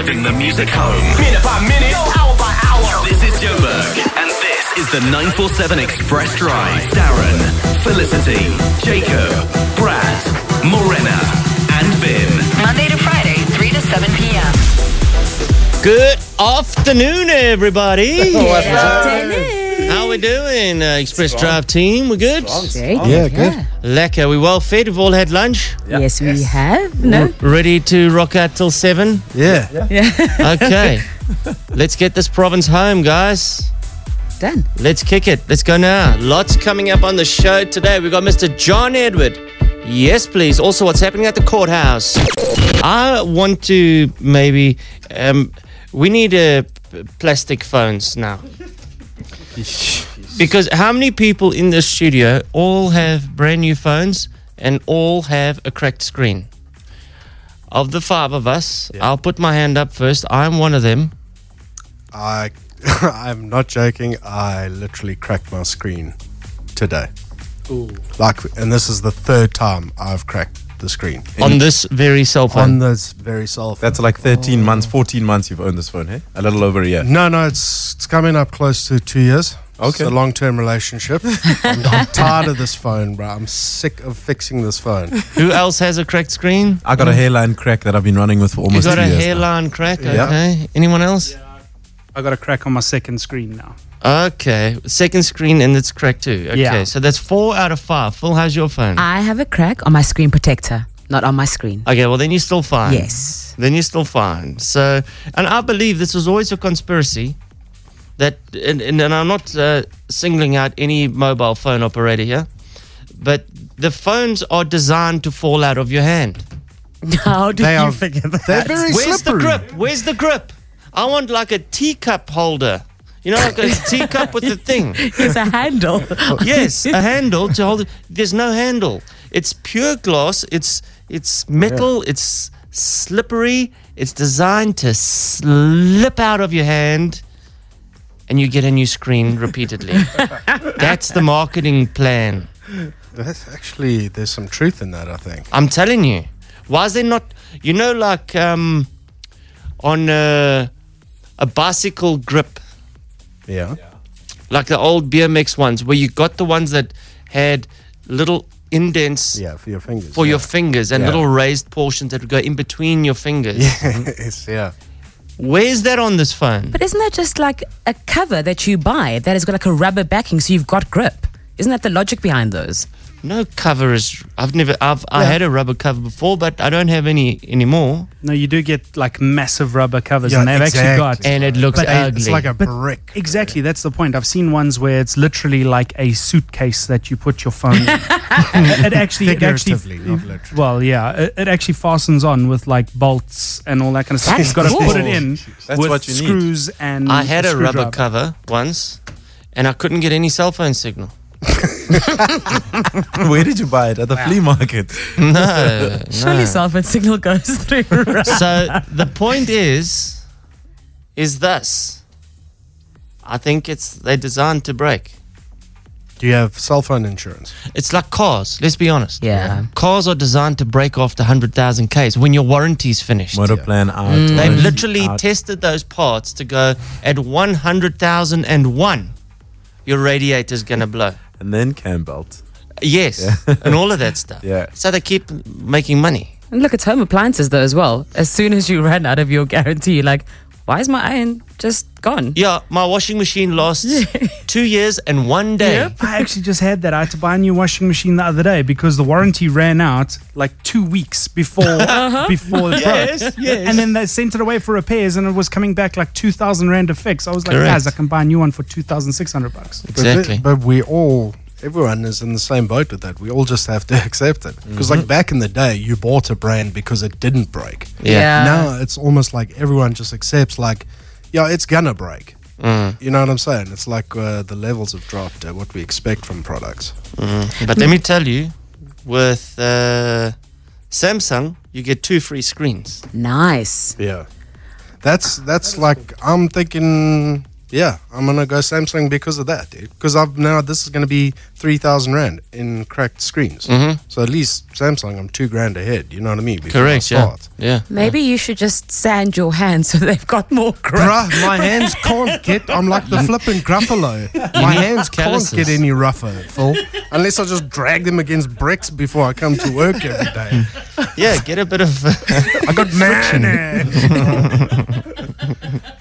driving the music home. Minute by minute, hour by hour. This is Joburg, and this is the 947 Xpress Drive. Darren, Felicity, Jacob, Brad, Morena, and Vin. Monday to Friday, 3 to 7 p.m. Good afternoon, everybody. How we doing, uh, Xpress Drive team? We're good? Yeah, good. Lekker. We well fed. We've all had lunch. Yes, we have. No. Ready to rock out till seven? Yeah. Yeah. Okay. Let's get this province home, guys. Done. Let's kick it. Let's go now. Lots coming up on the show today. We've got Mr. John Edward. Yes, please. Also, what's happening at the courthouse. I want to maybe. Um, we need uh, plastic phones now. Because how many people in this studio all have brand new phones and all have a cracked screen? Of the five of us, I'll put my hand up first. I'm one of them. I, I'm not joking. I literally cracked my screen today. Like, and this is the third time I've cracked the screen on this very cell phone. on this very cell phone. That's like 13 months, 14 months you've owned this phone, hey? A little over a year. no, no. It's it's coming up close to two years. Okay. it's a long term relationship. I'm, I'm tired of this phone, bro. I'm sick of fixing this phone. Who else has a cracked screen? I got a hairline crack that I've been running with for almost You got a years. now. hairline crack, Yeah. okay. Anyone else? I got a crack on my second screen now. Okay. Second screen and it's cracked too. Okay. Yeah. So that's four out of five. Phil, how's your phone? I have a crack on my screen protector, not on my screen. okay, well then you're still fine. Yes. Then you're still fine. So, and I believe this was always a conspiracy that, and, and, and I'm not uh, singling out any mobile phone operator here, but the phones are designed to fall out of your hand. How did They you are- figure that? They're very Where's slippery. the grip? Where's the grip? I want like a teacup holder. You know, like a teacup with a thing. It's a handle. Yes, a handle to hold it. There's no handle. It's pure glass. It's it's metal. It's slippery. It's designed to slip out of your hand, and you get a new screen repeatedly. That's the marketing plan. That's actually there's some truth in that. I think. I'm telling you. Why is there not? You know, like um, on a, a bicycle grip. Yeah. like the old BMX ones, where you got the ones that had little indents Yeah, for your fingers. for yeah. your fingers and Yeah. little raised portions that would go in between your fingers. yes, yeah. Where's that on this phone? But isn't that just like a cover that you buy that has got like a rubber backing so you've got grip? Isn't that the logic behind those? No cover is. I've never. I've. I had a rubber cover before, but I don't have any anymore, No, you do get like massive rubber covers, Yeah, and they've actually got. and it looks But ugly. It's like a But- brick. Exactly, that's the point. I've seen ones where it's literally like a suitcase that you put your phone in. it actually, it actually, not mm, literally. well, yeah, it, it actually fastens on with like bolts and all that kind of stuff. That's You've got to put it in That's with what you need. screws and. I had a rubber cover once, and I couldn't get any cell phone signal. Where did you buy it? At the flea market. No, Surely no. cell phone signal goes through. So the point is, is this. I think it's they're designed to break. Do you have cell phone insurance? It's like cars. Let's be honest. Yeah. Cars are designed to break after 100,000 Ks when your warranty's finished. Motor plan out. They've literally out. tested those parts to go at 100,001, your radiator's going to blow. And then cam belt. Yes, and all of that stuff. Yeah. So they keep making money. And look, it's home appliances though as well. As soon as you run out of your guarantee, you're like, why is my iron just gone? Yeah, my washing machine lasts two years and one day. I actually just had that. I had to buy a new washing machine the other day because the warranty ran out like two weeks before uh-huh. before it Yes, broke. yes. And then they sent it away for repairs, and it was coming back like two thousand rand a fix. I was like, Correct. guys, I can buy a new one for two thousand six hundred bucks. But, Exactly. but we all, everyone is in the same boat with that. We all just have to accept it. Because, Mm-hmm. like, back in the day, you bought a brand because it didn't break. Yeah. now it's almost like everyone just accepts, like, yeah, it's gonna break. Mm. You know what I'm saying? It's like uh, the levels have dropped at what we expect from products. But let me tell you, with uh, Samsung, you get two free screens. Nice. Yeah. That's that's like I'm thinking Yeah, I'm gonna go Samsung because of that, dude. Because I've now this is gonna be three thousand rand in cracked screens. Mhm. So at least Samsung, I'm two grand ahead. You know what I mean? before I Correct. Yeah. start. Yeah. Maybe you should just sand your hands so they've got more grip. Bruh, my hands can't get. I'm like the flipping Gruffalo. My hands can't get any rougher, Phil. Unless I just drag them against bricks before I come to work every day. Yeah. Get a bit of. I got man.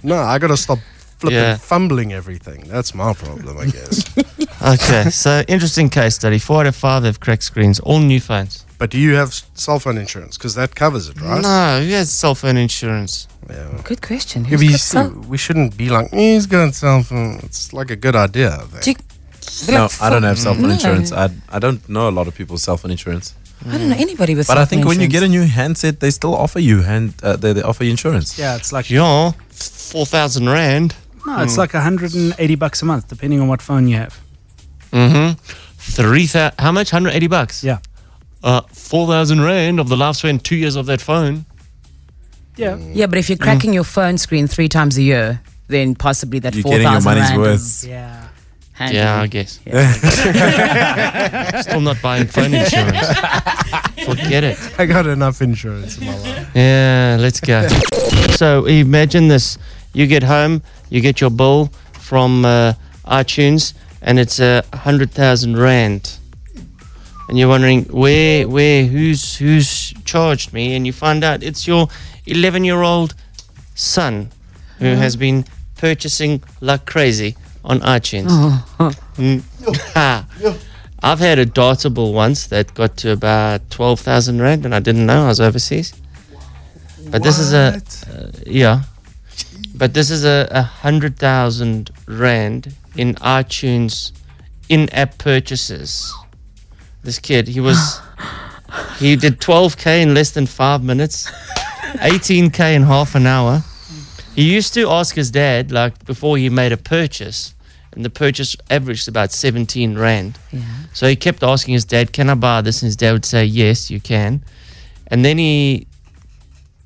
no, I gotta stop flipping, Yeah. fumbling everything. That's my problem, I guess. okay. So interesting case study. Four out of five have cracked screens. All new phones. but do you have cell phone insurance? Because that covers it, right? No. Who has cell phone insurance? Yeah. Good question. Yeah, Who's you got see, cell- we shouldn't be like, "Eh, he's got cell phone. It's like a good idea. I think. Do you- No, like I don't have cell phone No. insurance. I, I don't know a lot of people's cell phone insurance. I don't know anybody with But I think phone when you get a new handset, they still offer you hand. Uh, they, they offer you insurance. Yeah, it's like Yeah. Four thousand rand. No, it's like 180 bucks a month, depending on what phone you have. Mm-hmm. Three thousand. How much? Hundred eighty bucks. Yeah. Uh, four thousand rand of the lifespan, two years of that phone. Yeah. Yeah, but if you're cracking your phone screen three times a year, then possibly that You're four getting your money's rand worth. is Yeah. handy. Yeah, I guess. Yeah. Still not buying phone insurance. Forget it. I got enough insurance in my life. Yeah, let's go. So imagine this: you get home, you get your bill from uh, iTunes, and it's a hundred thousand rand, and you're wondering where, where, who's, who's charged me, and you find out it's your eleven-year-old son who has been purchasing like crazy on iTunes. Mm. I've had a dartable once that got to about 12,000 Rand and I didn't know I was overseas. But this is a, uh, yeah. But this is a, a 100,000 Rand in iTunes in app purchases. This kid, he was, he did 12K in less than five minutes, 18K in half an hour. He used to ask his dad, like before he made a purchase, and the purchase averaged about 17 Rand. Yeah. So he kept asking his dad, Can I buy this? And his dad would say, Yes, you can. And then he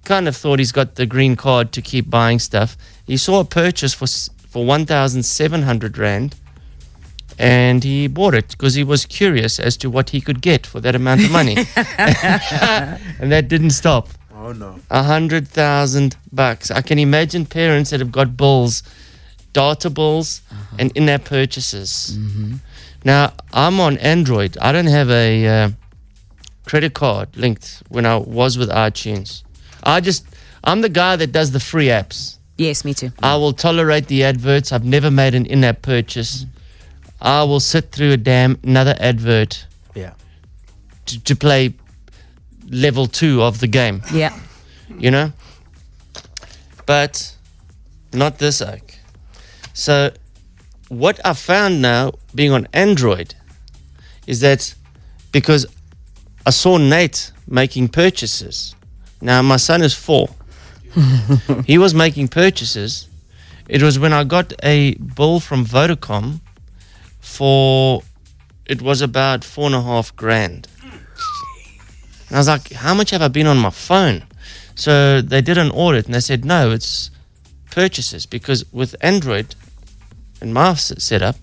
kind of thought he's got the green card to keep buying stuff. He saw a purchase for, for 1,700 Rand and he bought it because he was curious as to what he could get for that amount of money. and that didn't stop. Oh no. A hundred thousand bucks. I can imagine parents that have got bills, data bills, and in their purchases. Now I'm on Android. I don't have a uh, credit card linked when I was with iTunes. I just I'm the guy that does the free apps. Yes, me too. I will tolerate the adverts. I've never made an in-app purchase. I will sit through a damn another advert Yeah. to, to play level two of the game Yeah. you know? But not this oak. So, what I found now, being on Android, is that because I saw Nate making purchases. Now, my son is four. he was making purchases. It was when I got a bill from Vodacom for, it was about four and a half grand. And I was like, how much have I been on my phone? So they did an audit and they said, no, it's purchases because with Android and my setup,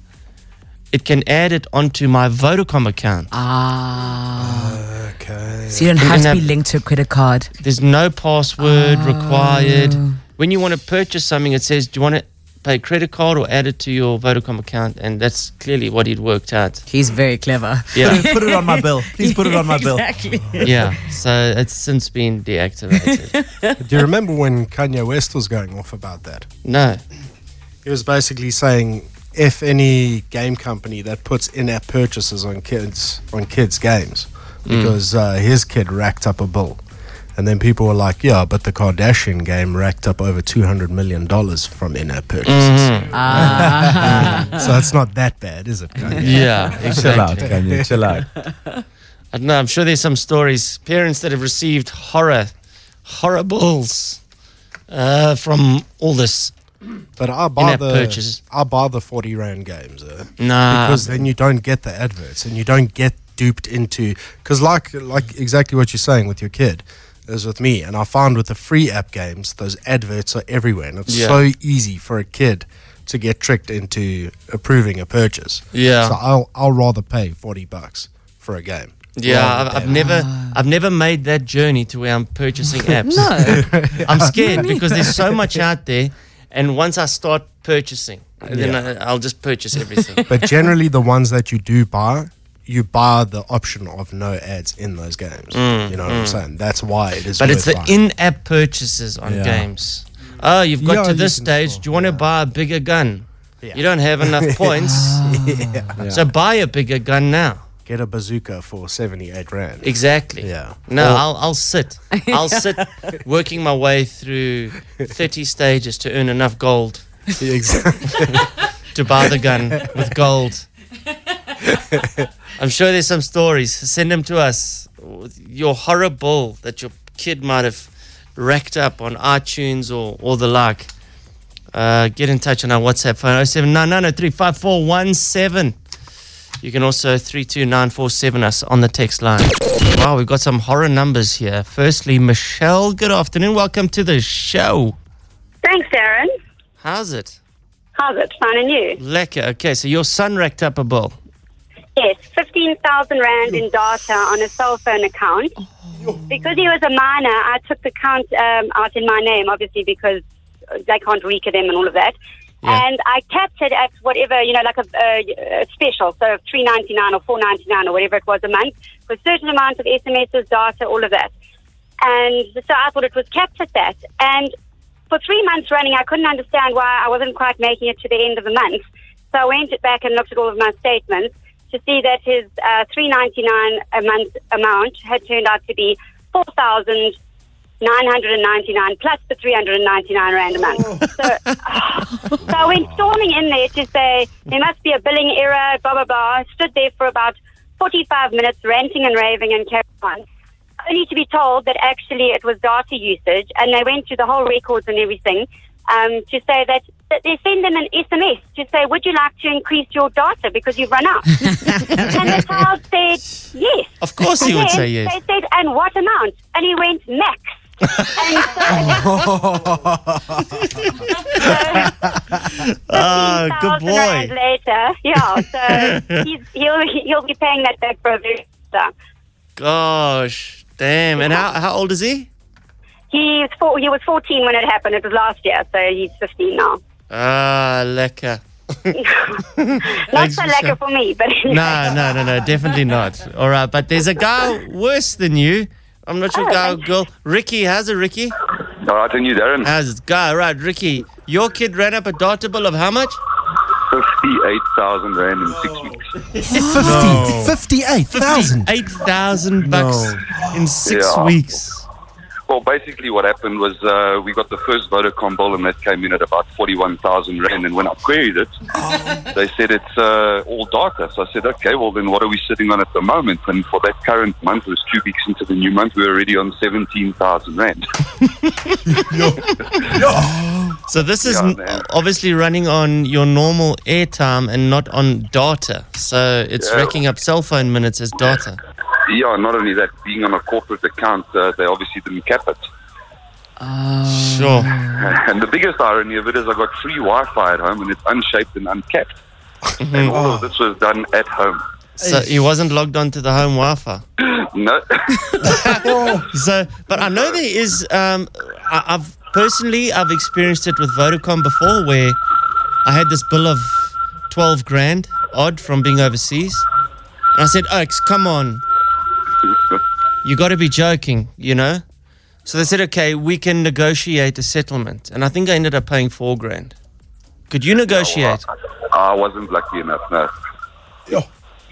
it can add it onto my Vodacom account. Ah. Okay. So you don't have to be linked to a credit card. There's no password required. When you want to purchase something, it says, do you want to pay credit card or add it to your Vodacom account? And that's clearly what he'd worked out. He's very clever. Yeah. put it on my bill. Please put it on my bill. Exactly. yeah. So it's since been deactivated. Do you remember when Kanye West was going off about that? no. He was basically saying if any game company that puts in-app purchases on kids on kids games because uh, his kid racked up a bill and then people were like yeah but the kardashian game racked up over 200 million dollars from in-app purchases Ah. so it's not that bad is it Kanye? Yeah, Chill out, exactly. Kanye. Chill out. I don't know. I'm sure there's some stories. Parents that have received horror, horribles uh, from all this. But i buy the purchases. i buy the 40 rand games uh, Nah. because then you don't get the adverts and you don't get duped into because like like exactly what you're saying with your kid is with me and i found with the free app games those adverts are everywhere and it's Yeah. so easy for a kid to get tricked into approving a purchase. Yeah. So I'll I'll rather pay forty bucks for a game. Yeah, I've, I've than- never, I've never made that journey to where I'm purchasing apps. No. I'm scared because there's so much out there, and once I start purchasing, then I, I'll just purchase everything. But generally, the ones that you do buy, you buy the option of no ads in those games. you know what I'm saying? That's why it is. Mm, but it's the buying. in-app purchases on Yeah. games. Oh, you've got Yeah, to this stage. still- Do you want to buy a bigger gun? You don't have enough points, so buy a bigger gun now. Get a bazooka for seventy eight rand. Exactly. Yeah. No, Or- I'll I'll sit. I'll sit, working my way through thirty stages to earn enough gold exactly. to buy the gun with gold. I'm sure there's some stories. Send them to us. Your horror bull that your kid might have racked up on iTunes or, or the like. Uh, get in touch on our WhatsApp phone 0799035417. You can also 32947 us on the text line. Wow, we've got some horror numbers here. Firstly, Michelle, good afternoon. Welcome to the show. Thanks, Darren. How's it? How's it? Fine and you? Lekker. Okay, so your son racked up a bill. Yes, 15,000 Rand in data on a cell phone account. Because he was a minor, I took the account um, out in my name, obviously, because they can't recur them and all of that. Yeah. And I capped it at whatever, you know, like a, a, a special, so three ninety nine or four ninety nine or whatever it was a month, for a certain amount of SMSs, data, all of that. And so I thought it was capped at that. And for three months running, I couldn't understand why I wasn't quite making it to the end of the month. So I went back and looked at all of my statements to see that his uh, three ninety nine a month amount had turned out to be four thousand nine hundred and ninety nine plus the three hundred and ninety nine rand a month. So, so I went storming in there to say there must be a billing error, blah blah blah. Stood there for about forty five minutes, ranting and raving and carrying on. Only to be told that actually it was data usage, and they went through the whole records and everything um, to say that, that they send them an SMS to say, "Would you like to increase your data because you've run out?" and the child said, "Yes." Of course he would say yes. They said, "And what amount?" And he went, "Max." So, Ah, good boy. Later, yeah. So he's, he'll he'll be paying that back for a very long time. Gosh, damn. And how, how old is he? He's four, he was 14 when it happened. It was last year, so he's 15 now. Ah, lekker. Not so lekker for me, but anyway. No, no, no, no, definitely not. All right, but there's a guy worse than you. I'm not sure, Oh, guy or thank girl. Ricky, how's it, Ricky? All right, and you, Darren. How's it? Guy, right, Ricky. Your kid ran up a data bill of how much? 58,000 Rand in six weeks. 50, 58,000. 8,000 bucks in six Yeah. weeks. Well, basically, what happened was uh, we got the first Vodacom bill, and that came in at about 41,000 Rand. And when I queried it, they said it's uh, all data. So I said, okay, well, then what are we sitting on at the moment? And for that current month, it was two weeks into the new month, we were already on 17,000 Rand. So this is Yeah, n- obviously running on your normal airtime and not on data. So it's Yeah. racking up cell phone minutes as data. Yeah, not only that, being on a corporate account, uh, they obviously didn't cap it. Sure. And the biggest irony of it is I got free Wi-Fi at home, and it's unshaped and uncapped. And all of this was done at home. So he wasn't logged onto the home Wi-Fi. No, So, but I know there is. Um, I, I've personally I've experienced it with Vodacom before, where I had this bill of twelve grand odd from being overseas, and I said, "Oaks, come on, you got to be joking," you know. So they said, "Okay, we can negotiate a settlement," and I think I ended up paying four grand. Could you negotiate? I wasn't lucky enough. No.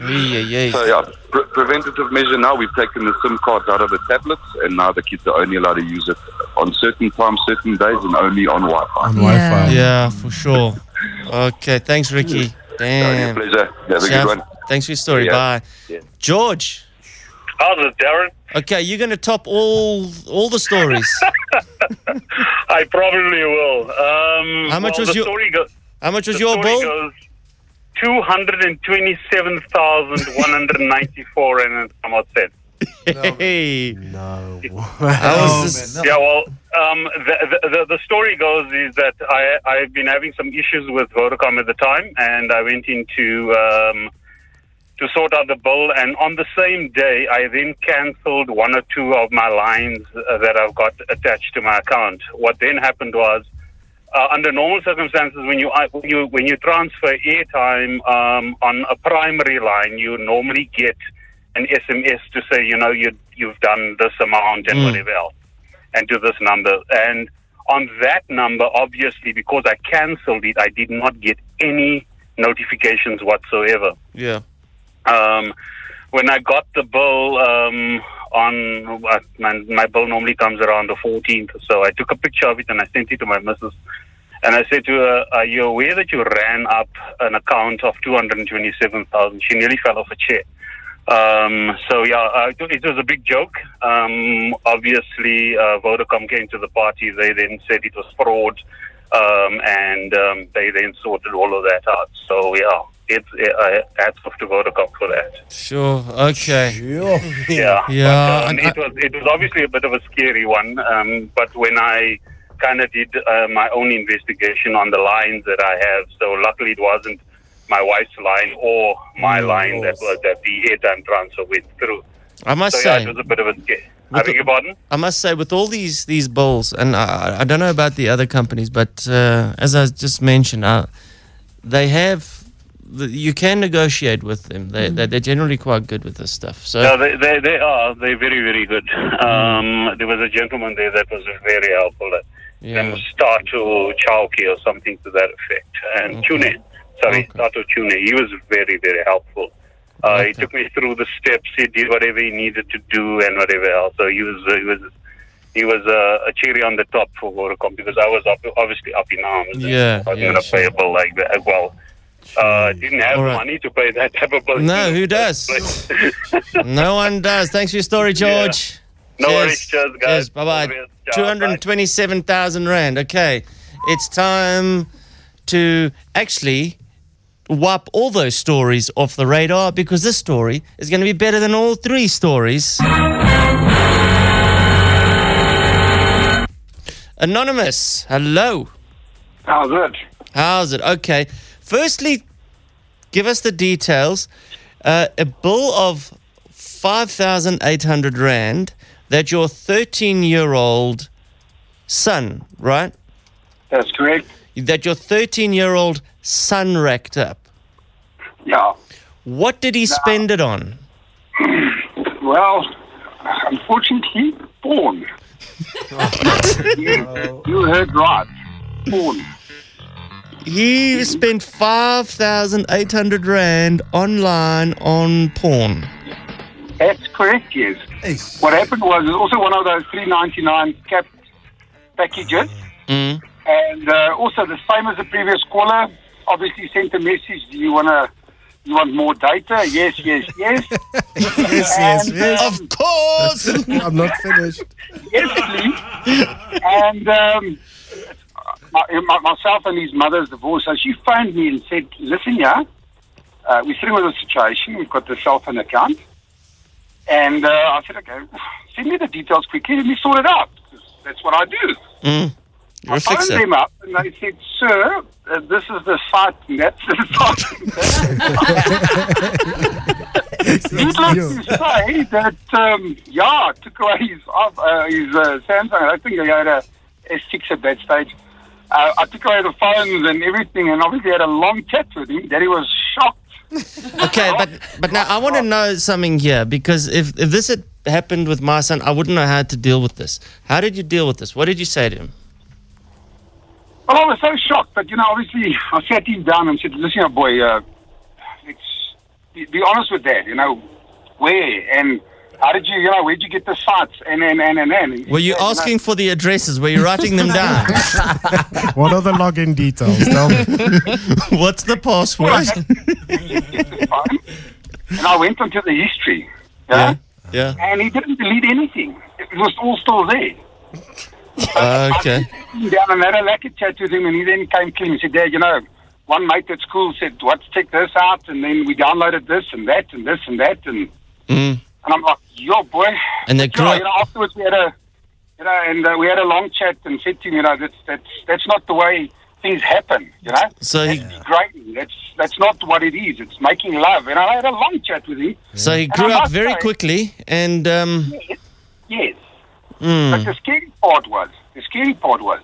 Yeah, yeah, So yeah. yeah, pre- preventative measure. Now we've taken the SIM cards out of the tablets, and now the kids are only allowed to use it on certain times, certain days, and only on Wi-Fi. On Yeah. Wi-Fi. Yeah, for sure. Okay, thanks, Ricky. Only a Damn. pleasure. Have a Chef, good one. Thanks for your story. Yeah. Bye. Yeah. George. How's it, Darren? Okay, you're going to top all all the stories. I probably will. Um, How much well, was the your- story go- How much was your story bill? goes 227,194 and some odd cents. Hey, No. how was this? Yeah, well, Um, the, the, the story goes is that I, I've been having some issues with Vodacom at the time, and I went into um, to sort out the bill. And on the same day, I then cancelled one or two of my lines uh, that I've got attached to my account. What then happened was, uh, under normal circumstances, when you uh, when you when you transfer airtime um, on a primary line, you normally get an SMS to say, you know, you you've done this amount and Mm. whatever else, and to this number. And on that number, obviously, because I cancelled it, I did not get any notifications whatsoever Yeah. Um, when I got the bill um, on uh, my, my bill normally comes around the 14th so. I took a picture of it and I sent it to my missus. And I said to her, "Are you aware that you ran up an account of 227,000?" She nearly fell off a chair. Um, so yeah, uh, it was a big joke. Um, obviously, uh, Vodacom came to the party. They then said it was fraud, um, and um, they then sorted all of that out. So yeah, it's uh, hats off to Vodacom for that. Sure. Okay. Yeah, Yeah, But, um, and it was it was obviously a bit of a scary one. Um, but when I kind of did uh, my own investigation on the lines that I have, so luckily it wasn't my wife's line or my line that was that the airtime transfer went through. I must so yeah, say, it was a bit of a scare. I beg your pardon? I must say, with all these these bills, and I, I don't know about the other companies, but uh, as I just mentioned, uh, they have. The, you can negotiate with them. They, they they're generally quite good with this stuff. So No, they, they, they are. They're very, very good. Um, there was a gentleman there that was very helpful. Yeah. yeah. Start to Chowki or something to that effect. And Tune, sorry, Start to Tune. He was very, very helpful. Uh, He took me through the steps. He did whatever he needed to do and whatever else. So he was, he was, he was uh, a cherry on the top for Vodacom because I was up, obviously up in arms. Yeah, I was yeah, going to pay a bill like that. Well, uh, didn't have All right. money to pay that type of bill. No, who does? no one does. Thanks for your story, George. No worries. Cheers, guys. Bye bye. Cheers. Ciao. 227,000 Rand. Okay. It's time to actually wipe all those stories off the radar because this story is going to be better than all three stories. Anonymous, hello. How's it? How's it? Okay. Firstly, give us the details. Uh, a bill of 5,800 Rand that your 13 year old son, right? That's correct. That your 13 year old son racked up. Yeah. What did he spend it on? Well, unfortunately, porn. you, you heard right. Porn. He spent 5,800 Rand online on porn. That's correct, yes. What happened was it was also one of those three ninety nine cap packages, Mm. and uh, also the same as the previous caller. Obviously, sent a message. Do you want to? You want more data? Yes, yes, yes. yes, yes, yes. um, Of course. I'm not finished. yes, please. And um, my, my, myself and his mother's divorced. So she phoned me and said, "Listen, yeah, uh, we're sitting with a situation. We've got the cell phone account." And uh, I said, "Okay, send me the details quickly. Let me sort it out. That's what I do." Mm. You're a I phoned fixer. them up and they said, "Sir, uh, this is the site. And that's the site." Needless to say that, um, yeah, I took away his uh, his uh, Samsung. I think he had a S6 at that stage. Uh, I took away the phones and everything, and obviously had a long chat with him. Daddy was shocked. Okay, but but now I want to know something here because if if this had happened with my son, I wouldn't know how to deal with this. How did you deal with this? What did you say to him? Well, I was so shocked, but you know, obviously, I sat him down and said, "Listen, here, boy, uh, it's be, be honest with Dad. You know, where and how did you, you know, where'd you get the sites and and and and?" and. Were you asking for the addresses? Were you writing them down? What are the login details? Tell me. What's the password? And I went onto the history. Yeah. Yeah. And he didn't delete anything. It was all still there. Okay. Sitting down and had a lekker chat with him, and he then came clean and said, Dad, you know, one mate at school said, let's check this out, and then we downloaded this and that and this and that, and Mm. And I'm like, yo, boy. And they But, you know, you know, afterwards we had a You know, and uh, we had a long chat and said to him, you know, that's that's that's not the way things happen. You know, So he- that's degrading. That's that's not what it is. It's making love. And I had a long chat with him. So he grew up very say- quickly, and um, Yes. mm, But the scary part was, the scary part was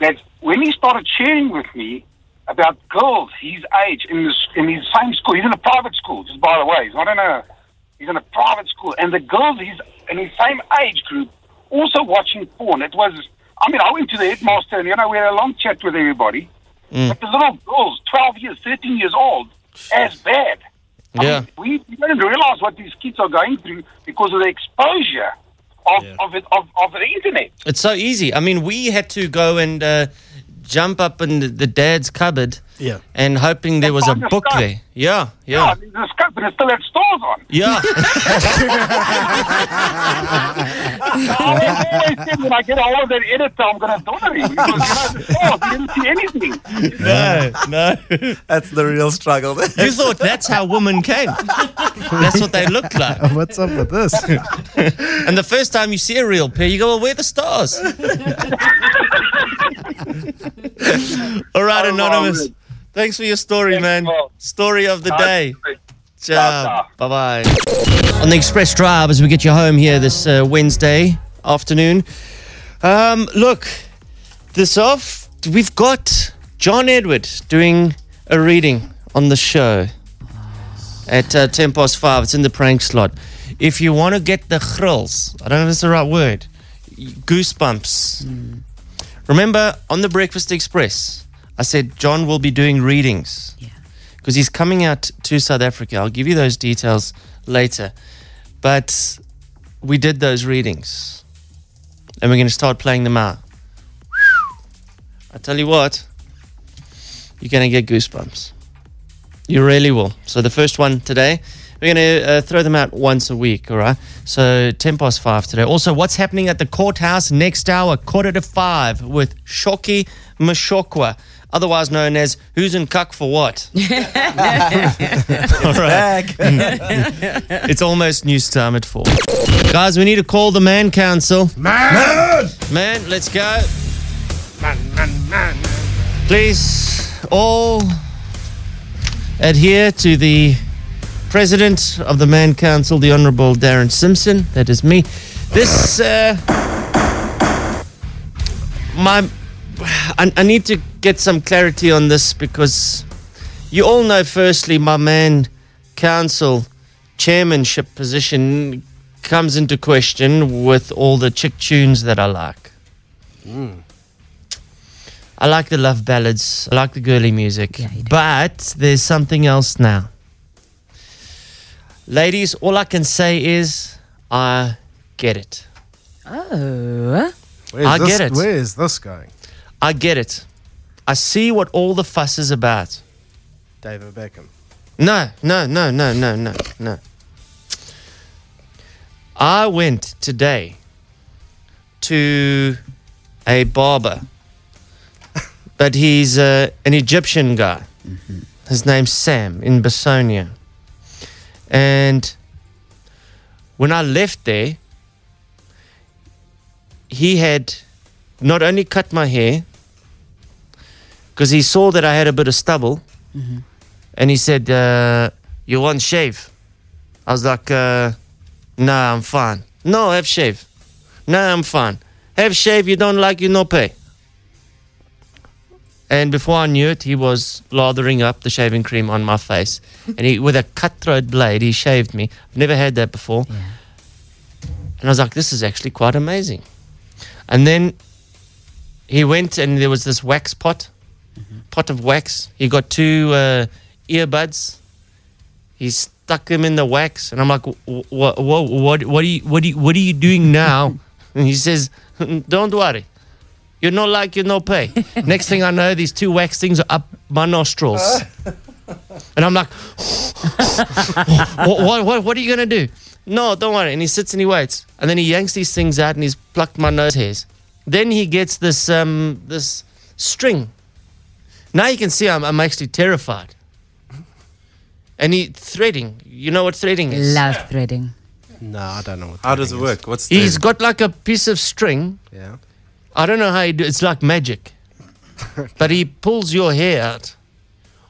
that when he started sharing with me about girls his age in this in his same school, he's in a private school, just by the way, he's not in a he's in a private school, and the girls he's in his same age group also watching porn. It was, I mean, I went to the headmaster, and you know, we had a long chat with everybody. Mm. But the little girls, twelve years, thirteen years old, as bad. I yeah. mean, we, we don't realize what these kids are going through because of the exposure of, of it of, of the internet. It's so easy. I mean, we had to go and uh, jump up in the, the dad's cupboard, Yeah. and hoping there was a book stuff. there. Yeah, Yeah, yeah, the scope, and it still had stores on. yeah. I when I get a hold of that editor, I'm going to daughter him you know the stores, he didn't see anything. no, no. That's the real struggle. You thought that's how women came. That's what they look like. What's up with this? And the first time you see a real pair, you go, well, where are the stars? All right, Oh, Anonymous. Mohammed. Thanks for your story, Thanks, man. Mo. Story of the day. Ciao, Ciao. Bye bye. On the Xpress Drive, as we get you home here this uh, Wednesday afternoon. Um, look, this off, we've got John Edward doing a reading on the show at uh, 10 past 5. It's in the prank slot. If you want to get the thrills, I don't know if it's the right word, goosebumps. Remember on the Breakfast Xpress, I said John will be doing readings because he's coming out to South Africa. I'll give you those details later. But we did those readings and we're going to start playing them out. I tell you what, you're going to get goosebumps. You really will. So the first one today, we're going to uh, throw them out once a week, all right? So 10 past 5 today. Also, what's happening at the courthouse next hour, quarter to 5, with Shoki Mashokwa, otherwise known as Who's in Cuck for What? all right. it's almost news time at 4. Guys, we need to call the Man Council. Man! Man, let's go. Man, man, man. Please, all adhere to the president of the Man Council, the Honorable Darren Simpson. That is me. This, uh, my, I, I need to get some clarity on this because you all know, firstly, my Man Council chairmanship position comes into question with all the chick tunes that I like. Mm. I like the love ballads. I like the girly music. Yeah, but there's something else now. Ladies, all I can say is I get it. Oh. Where's I this, get it. Where is this going? I get it. I see what all the fuss is about. David Beckham. No, no, no, no, no, no, no. I went today to a barber, but he's uh, an Egyptian guy. His name's Sam in Bassonia. And when I left there, he had not only cut my hair, because he saw that I had a bit of stubble, and he said, uh, "You want shave?" I was like, uh, "Nah, I'm fine." No, have shave. Nah, I'm fine. Have shave. You don't like, you no pay. And before I knew it, he was lathering up the shaving cream on my face, and he, with a cutthroat blade, he shaved me. I've never had that before, and I was like, "This is actually quite amazing." And then he went, and there was this wax pot, pot of wax. He got two uh, earbuds. He stuck them in the wax, and I'm like, "What? What? What? What are you? What are you? What are you doing now?" And he says, "Don't worry, you're not like you're no pay." Next thing I know, these two wax things are up my nostrils, and I'm like, what, what, what, what are you gonna do? No, don't worry. And he sits and he waits, and then he yanks these things out and he's plucked my nose hairs. Then he gets this um this string. Now you can see I'm, I'm actually terrified. And he threading. You know what threading is? Love threading. No, I don't know what. How does it work? What's He's the, got like a piece of string. Yeah. I don't know how he do. It's like magic, but he pulls your hair out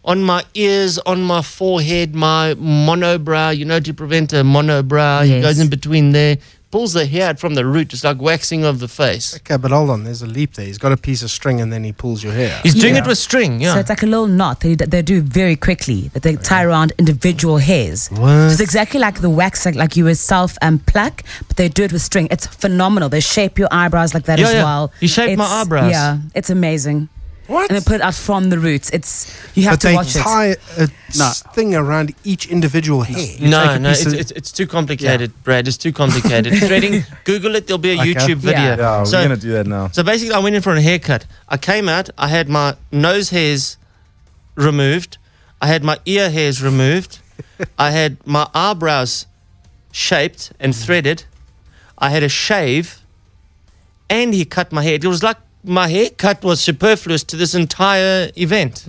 on my ears, on my forehead, my monobrow. You know, to prevent a monobrow, he Yes. goes in between there, pulls the hair out from the root. It's like waxing of the face. Okay, but hold on. There's a leap there. He's got a piece of string and then he pulls your hair. He's doing Yeah. it with string. Yeah. So it's like a little knot they, they do very quickly that they tie around individual hairs. What? It's exactly like the wax, like, like you would self um, pluck, but they do it with string. It's phenomenal. They shape your eyebrows like that Yeah, as yeah. well. He shaped my eyebrows. Yeah, it's amazing. What? And they put it out from the roots. It's you have but to they watch it. tie a uh, No. thing around each individual hair. no, take no, it's, of- it's, it's too complicated, Brad. It's too complicated. Threading, Google it. There'll be a Okay. YouTube video. Yeah. yeah, we're So- gonna do that now. So basically, I went in for a haircut. I came out. I had my nose hairs removed. I had my ear hairs removed. I had my eyebrows shaped and threaded. I had a shave, and he cut my hair. It was like my haircut was superfluous to this entire event.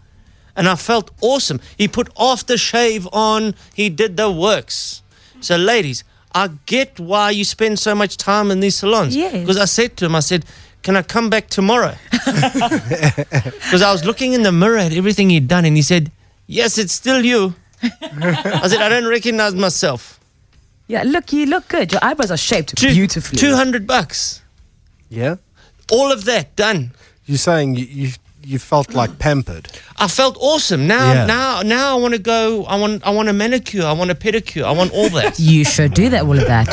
and I felt awesome. He put aftershave on. He did the works. So, ladies, I get why you spend so much time in these salons. Yes. Because I said to him, I said, "Can I come back tomorrow?" Because I was looking in the mirror at everything he'd done, and he said, "Yes, it's still you." I said, "I don't recognize myself." yeah, look, you look good. Your eyebrows are shaped Two- beautifully. Two hundred bucks. Yeah. All of that done. You're saying you, you you felt like pampered. I felt awesome. Now, Yeah. now, now I want to go. I want, I want a manicure. I want a pedicure. I want all that. You should do that, all of that.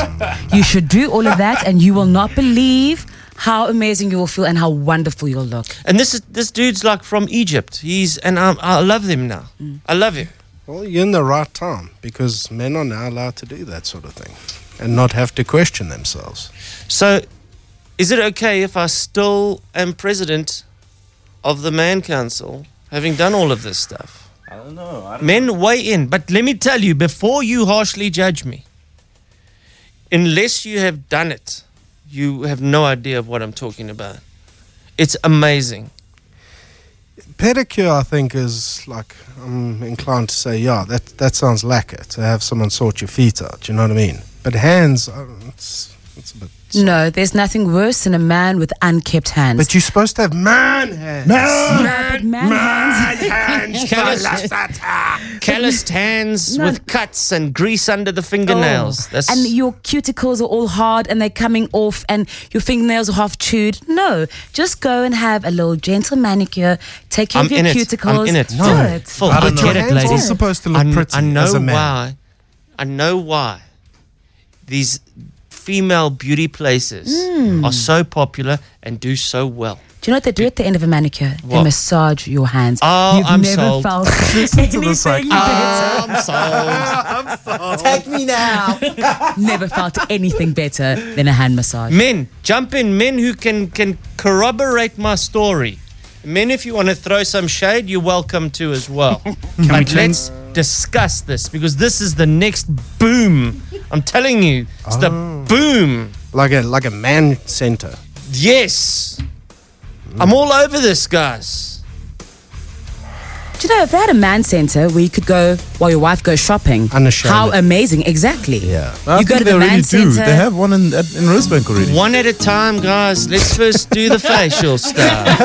You should do all of that, and you will not believe how amazing you will feel and how wonderful you'll look. and this is this dude's like from Egypt. He's and I, I love him now. Mm. I love him. Well, you're in the right time because men are now allowed to do that sort of thing and not have to question themselves. So, is it okay if I still am president of the Man Council, having done all of this stuff? I don't know. I Men weigh in, but let me tell you before you harshly judge me, unless you have done it, you have no idea of what I'm talking about. It's amazing. Pedicure, I think, is like I'm inclined to say, yeah, that that sounds lekker to have someone sort your feet out. Do you know what I mean? But hands, uh, it's it's a bit. No, there's nothing worse than a man with unkept hands. But you're supposed to have man hands. Yeah, but man hands. Calloused, calloused hands No. with cuts and grease under the fingernails. Oh, That's and your cuticles are all hard and they're coming off and your fingernails are half chewed. No, just go and have a little gentle manicure. Take care I'm of your in it. cuticles. I'm in it. Do No. it. Full. I I don't know. get it, Hands are ladies. supposed to look I, pretty I know as a man. why. I know why these female beauty places Hmm. are so popular and do so well. Do you know what they do at the end of a manicure? They massage your hands. Oh, You've I'm never sold. felt anything better. I'm sold. Take me now. never felt anything better than a hand massage. Men, jump in. Men who can can corroborate my story. Men, if you want to throw some shade, you're welcome to as well. but let's discuss this because this is the next boom. I'm telling you, it's the ah. boom. Like a like a man center. Yes. I'm all over this, guys. Do you know if they had a man center where you could go while your wife goes shopping? Unashamed. How amazing! Exactly. Yeah. I You go to the already man do. center. They have one in at, in Rosebank already. One at a time, guys. Let's first do the facial stuff.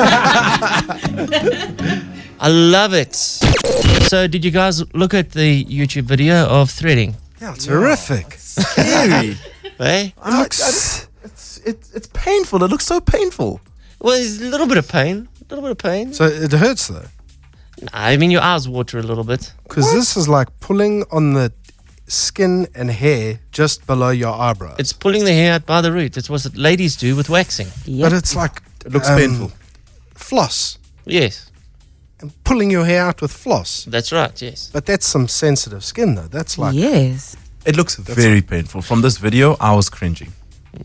I love it. So, did you guys look at the YouTube video of threading? Yeah, terrific. Scary. Eh? It looks. It's it's it's painful. It looks so painful. Well, there's a little bit of pain. A little bit of pain. So it hurts though, I mean, your eyes water a little bit. because this is like pulling on the skin and hair just below your eyebrows. It's pulling the hair out by the root. That's what ladies do with waxing. but it's like It looks um, painful. floss Yes, and pulling your hair out with floss. that's right. Yes. But that's some sensitive skin though. That's like yes. It looks very painful. From this video, I was cringing.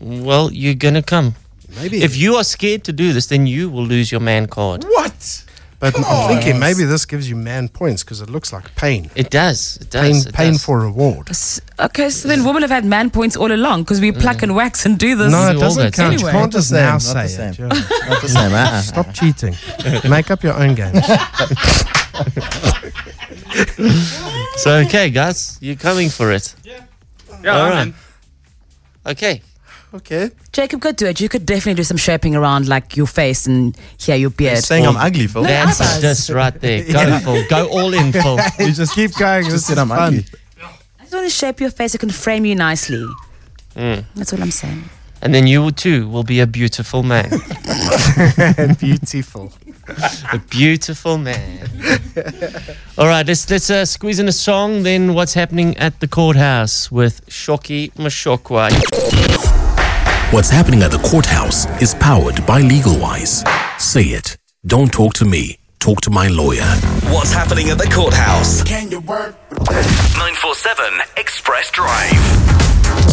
Well, you're gonna come. maybe. If you are scared to do this, then you will lose your man card. What? But I'm thinking maybe this gives you man points because it looks like pain. It does. It does. Pain, it pain does. for reward. S- Okay, so then women have had man points all along because we pluck and wax and do this. No, it doesn't that. count. Anyway. You can't just now Not say the same. it. yeah. Not the same. Uh-uh. Stop cheating. Make up your own games. So okay, guys, you're coming for it. Yeah, All right. man. Okay. Okay. Jacob could do it. You could definitely do some shaping around like your face and here your beard. saying I'm ugly, Phil. That's others. just right there. Go, Phil. Go all in, Phil. You just keep going. Just This said I'm fun. ugly. I just want to shape your face. I can frame you nicely. That's all I'm saying. And then you too will be a beautiful man. Beautiful. a beautiful man. All right, let's let's uh, squeeze in a song. Then what's happening at the courthouse with Shoki Mashokwa? What's happening at the courthouse is powered by LegalWise. Say it. Don't talk to me. Talk to my lawyer. What's happening at the courthouse? Can you work? 947 Xpress Drive.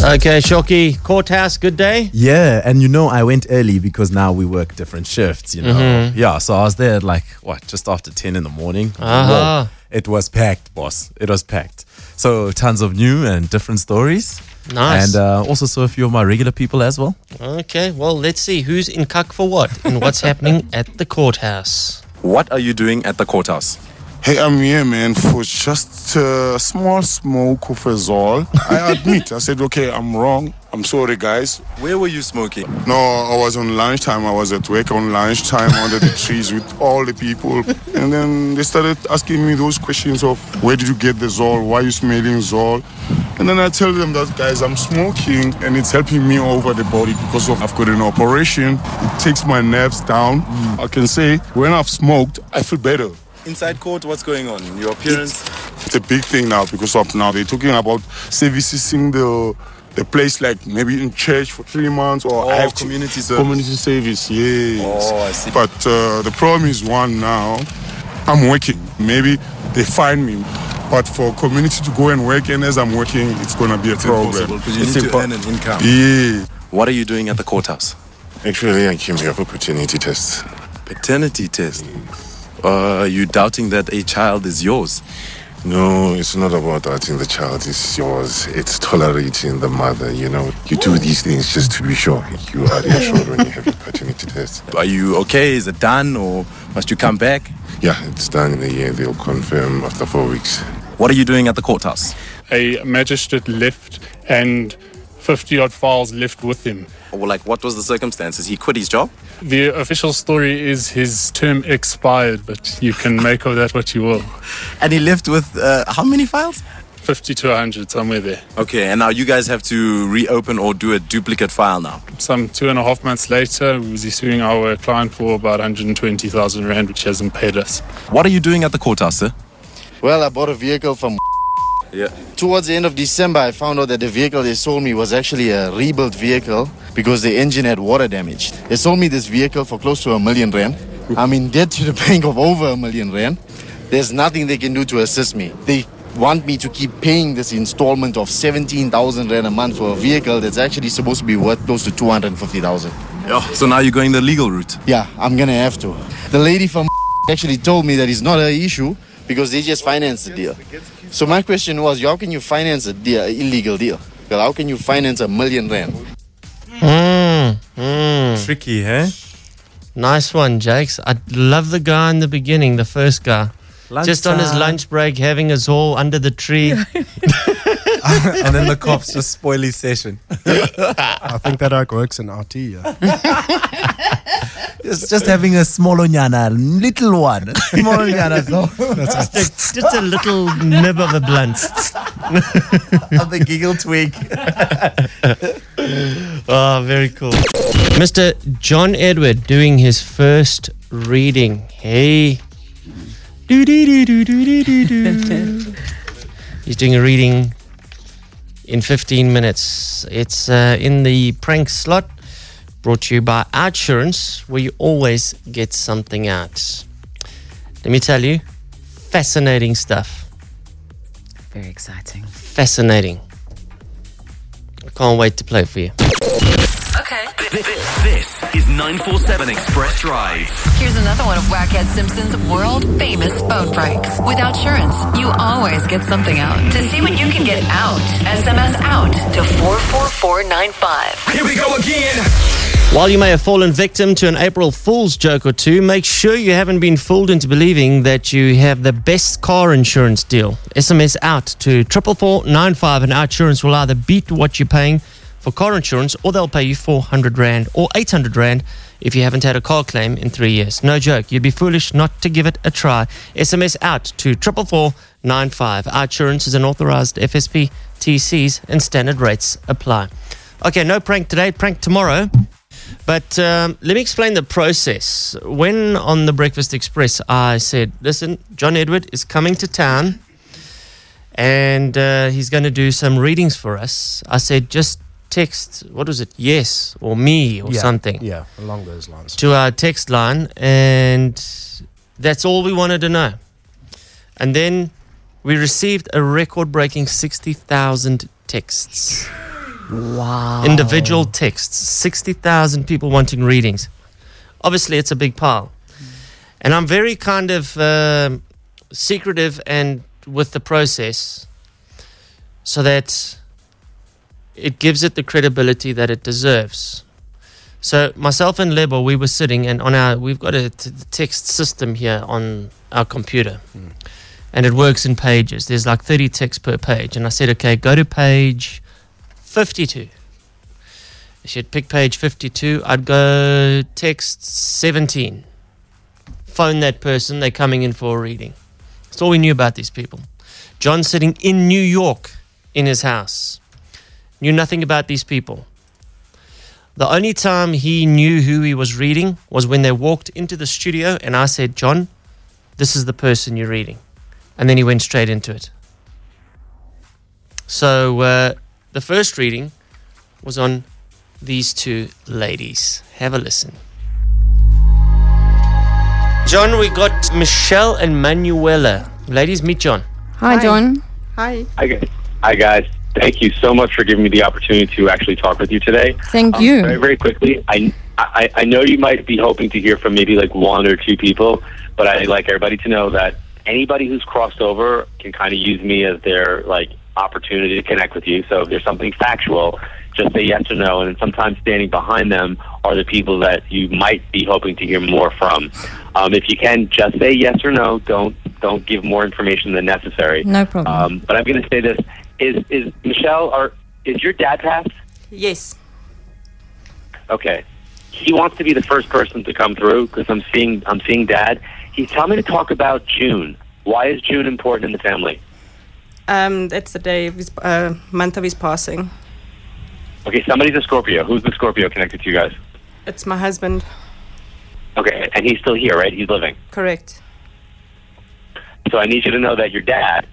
Okay, Shoki, courthouse, good day. Yeah, and you know, I went early because now we work different shifts, you know. Mhm. Yeah, so I was there at like, what, just after 10 in the morning. Uh-huh. Whoa, It was packed, boss. It was packed. So tons of new and different stories. Nice. And uh, also saw a few of my regular people as well. Okay, well, let's see who's in cuck for what and what's happening at the courthouse. What are you doing at the courthouse? Hey, I'm here, man, for just a small smoke of a Zol. I admit, I said, okay, I'm wrong. I'm sorry, guys. Where were you smoking? No, I was on lunchtime. I was at work on lunchtime under the trees with all the people. And then they started asking me those questions of where did you get the Zol? Why are you smelling Zol? And then I tell them that, guys, I'm smoking and it's helping me over the body because of I've got an operation. It takes my nerves down. Mm. I can say when I've smoked, I feel better. Inside court, what's going on? Your appearance? It's a big thing now because of now they're talking about servicing the the place like maybe in church for three months or Oh, I have to- community service. Community service, yes. Oh, I see. But uh, the problem is one now. I'm working. Maybe they find me. But for community to go and work, and as I'm working, it's gonna be a It's problem. impossible because you It's need to impo- earn an income. Yeah. What are you doing at the courthouse? Actually, I came here for paternity test. Paternity test. Uh, are you doubting that a child is yours? No, it's not about doubting the child is yours. It's tolerating the mother. You know, you do these things just to be sure you are reassured when you have your paternity test. Are you okay? Is it done or must you come back? Yeah, it's done in a year. They'll confirm after four weeks. What are you doing at the courthouse? a magistrate left and 50 odd files left with him. Or like, what was the circumstances? He quit his job? The official story is his term expired, but you can make of that what you will. And he left with uh, how many files? 50 to 100, somewhere there. Okay, and now you guys have to reopen or do a duplicate file now. Some two and a half months later, we was suing our client for about 120,000 Rand, which hasn't paid us. What are you doing at the courthouse, sir? Well, I bought a vehicle from. Yeah. Towards the end of December, I found out that the vehicle they sold me was actually a rebuilt vehicle because the engine had water damage. They sold me this vehicle for close to a million rand. I'm in debt to the bank of over a million rand. There's nothing they can do to assist me. They want me to keep paying this installment of 17,000 rand a month for a vehicle that's actually supposed to be worth close to 250,000. Yeah. So now you're going the legal route. Yeah, I'm gonna have to. The lady from actually told me that it's not her issue because they just financed the deal. So my question was, how can you finance a deal, a illegal deal? Well, how can you finance a million rand? Mm, mm. Tricky, eh? Nice one, Jakes. I love the guy in the beginning, the first guy. Just on his lunch break, having us all under the tree. and then the cops just spoil his session. I think that like works in RT. Yeah. Just, just having a small onyana, little one. a Small onyana, so. just, a, just a little nib of a blunt. of the giggle twig. oh, very cool. Mr. John Edward doing his first reading. Hey. Do-do-do-do-do-do-do. He's doing a reading in 15 minutes. It's uh, in the prank slot brought to you by Outsurance, where you always get something out. Let me tell you, fascinating stuff. Very exciting. Fascinating. I can't wait to play for you. Okay. This, this is 947 Xpress Drive. Here's another one of Whackhead Simpson's world famous phone pranks. With Outsurance, you always get something out. To see what you can get out, SMS out to 44495. Here we go again. While you may have fallen victim to an April Fool's joke or two, make sure you haven't been fooled into believing that you have the best car insurance deal. SMS out to 44495 and Outsurance will either beat what you're paying for car insurance or they'll pay you 400 Rand or 800 Rand if you haven't had a car claim in three years. No joke. You'd be foolish not to give it a try. SMS out to 44495. Outsurance is an authorized FSP, TCs, and standard rates apply. Okay, no prank today, prank tomorrow. But um, let me explain the process. When on the Breakfast Xpress, I said, listen, John Edward is coming to town and uh, he's going to do some readings for us. I said, just text, what was it, yes or me or Yeah, something Yeah, along those lines. to our text line, and that's all we wanted to know. And then we received a record breaking 60,000 texts. Wow. Individual texts. 60,000 people wanting readings. Obviously, it's a big pile. And I'm very kind of um secretive and with the process so that it gives it the credibility that it deserves. So myself and Lebo, we were sitting, and on our we've got a t- text system here on our computer, hmm. and it works in pages. There's like 30 texts per page, and I said, okay, go to page 52. She'd pick page 52. I'd go text 17. Phone that person. They're coming in for a reading. That's all we knew about these people. John sitting in New York in his house. Knew nothing about these people. The only time he knew who he was reading was when they walked into the studio and I said, John, this is the person you're reading. And then he went straight into it. So uh, the first reading was on these two ladies. Have a listen. John, we got Michelle and Manuela. Ladies, meet John. Hi, John. Hi. Hi guys. Hi, guys. Thank you so much for giving me the opportunity to actually talk with you today. Thank Um, you. Very, very quickly, I, I, I know you might be hoping to hear from maybe like one or two people, but I'd like everybody to know that anybody who's crossed over can kind of use me as their like opportunity to connect with you. So if there's something factual, just say yes or no. And sometimes standing behind them are the people that you might be hoping to hear more from. Um, if you can, just say yes or no. Don't don't give more information than necessary. No problem. Um, but I'm going to say this: is is Michelle or is your dad passed? Yes. Okay. He wants to be the first person to come through because I'm seeing I'm seeing dad. He's telling me to talk about June. Why is June important in the family? Um, that's the day of his uh, month of his passing. Okay, somebody's a Scorpio. Who's the Scorpio connected to you guys? It's my husband. Okay, and he's still here, right? He's living. Correct. So I need you to know that your dad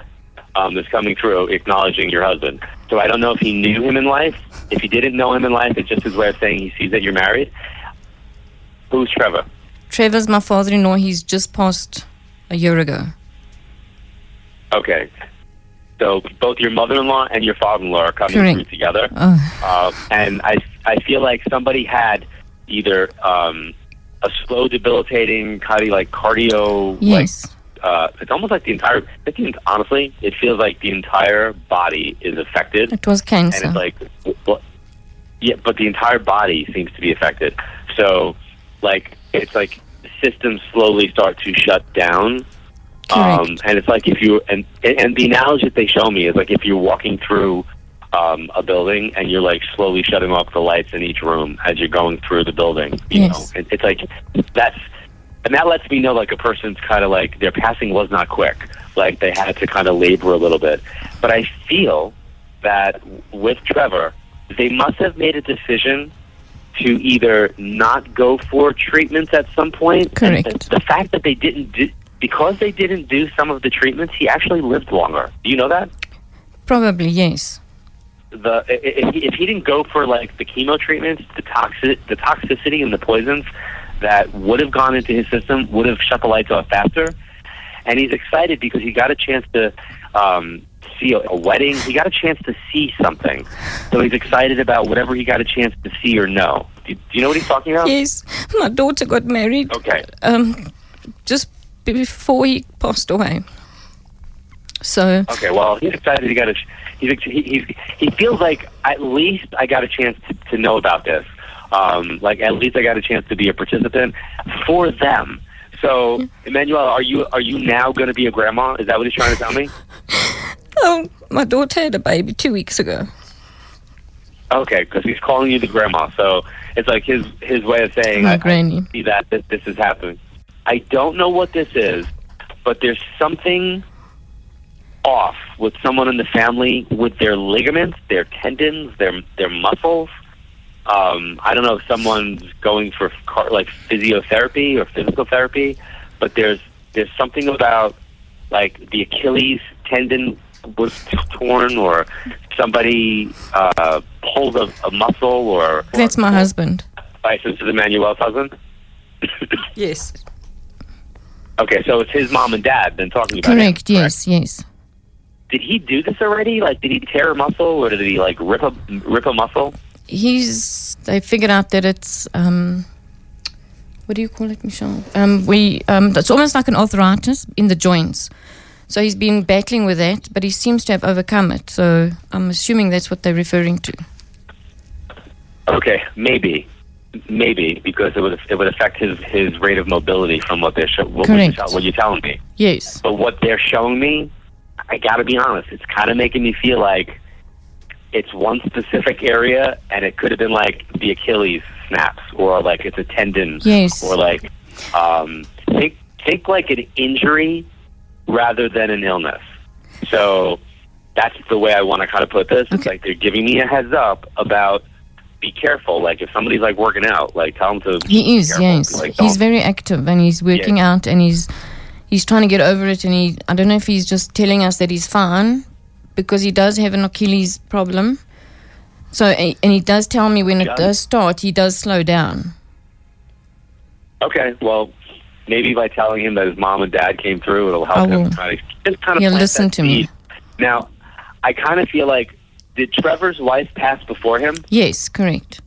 um, is coming through, acknowledging your husband. So I don't know if he knew him in life. If he didn't know him in life, it's just his way of saying he sees that you're married. Who's Trevor? Trevor's my father-in-law. He's just passed a year ago. Okay. So both your mother-in-law and your father-in-law are coming Correct. through together. Oh. Uh, and I, I feel like somebody had either um, a slow, debilitating kind of like cardio. Yes. Like, uh, it's almost like the entire. I think honestly, it feels like the entire body is affected. It was cancer. And it's like, well, yeah, but the entire body seems to be affected. So, like, it's like systems slowly start to shut down. Um, and it's like if you and and the analogy that they show me is like if you're walking through um, a building and you're like slowly shutting off the lights in each room as you're going through the building. You Yes. know, it, it's like that's and that lets me know like a person's kind of like their passing was not quick. Like they had to kind of labor a little bit. But I feel that with Trevor, they must have made a decision to either not go for treatments at some point. Correct. And the fact that they didn't do because they didn't do some of the treatments, he actually lived longer. Do you know that? Probably yes. the if he, if he didn't go for like the chemo treatments, the toxic the toxicity and the poisons that would have gone into his system would have shut the lights off faster. And he's excited because he got a chance to um, see a, a wedding. He got a chance to see something, so he's excited about whatever he got a chance to see or know. Do, do you know what he's talking about? Yes. My daughter got married. Okay. Um, just before he passed away. So Okay, well, he's excited. He got a. He's he, he's he feels like at least I got a chance to, to know about this. Um, like at least I got a chance to be a participant for them. So, Emmanuel, are you are you now going to be a grandma? Is that what he's trying to tell me? Oh, my daughter had a baby two weeks ago. Okay, because he's calling you the grandma, so it's like his his way of saying, My I, granny. I see that this, this is happening. I don't know what this is, but there's something off with someone in the family with their ligaments, their tendons, their their muscles. Um, I don't know if someone's going for car, like physiotherapy or physical therapy, but there's there's something about like the Achilles tendon was torn or somebody uh, pulled a, a muscle or That's my husband. Right, so this is Emmanuel's husband? Yes. Okay, so it's his mom and dad then talking about it. Correct, yes, yes. Did he do this already? Like, did he tear a muscle or did he, like, rip a, rip a muscle? He's, they figured out that it's, um, what do you call it, Michelle? Um, we, um, it's almost like an arthritis in the joints. So he's been battling with that, but he seems to have overcome it. So I'm assuming that's what they're referring to. Okay, maybe. Maybe, because it would it would affect his, his rate of mobility from what they're show, what, what, you Correct. what you're telling me. Yes. But what they're showing me, I gotta be honest, it's kind of making me feel like it's one specific area, and it could have been like the Achilles snaps, or like it's a tendon, Yes. or like um, think think like an injury rather than an illness. So that's the way I want to kind of put this. It's like they're giving me a heads up about be careful. Like if somebody's like working out, like tell them to. He be is, careful. yes. Like, he's very active and he's working out and he's he's trying to get over it and he I don't know if he's just telling us that he's fine because he does have an Achilles problem. So and he does tell me when it does start, he does slow down. Okay, well, maybe by telling him that his mom and dad came through, it'll help him kind of just kind of He'll listen to me. Now, I kind of feel like did Trevor's wife pass before him? Yes, correct.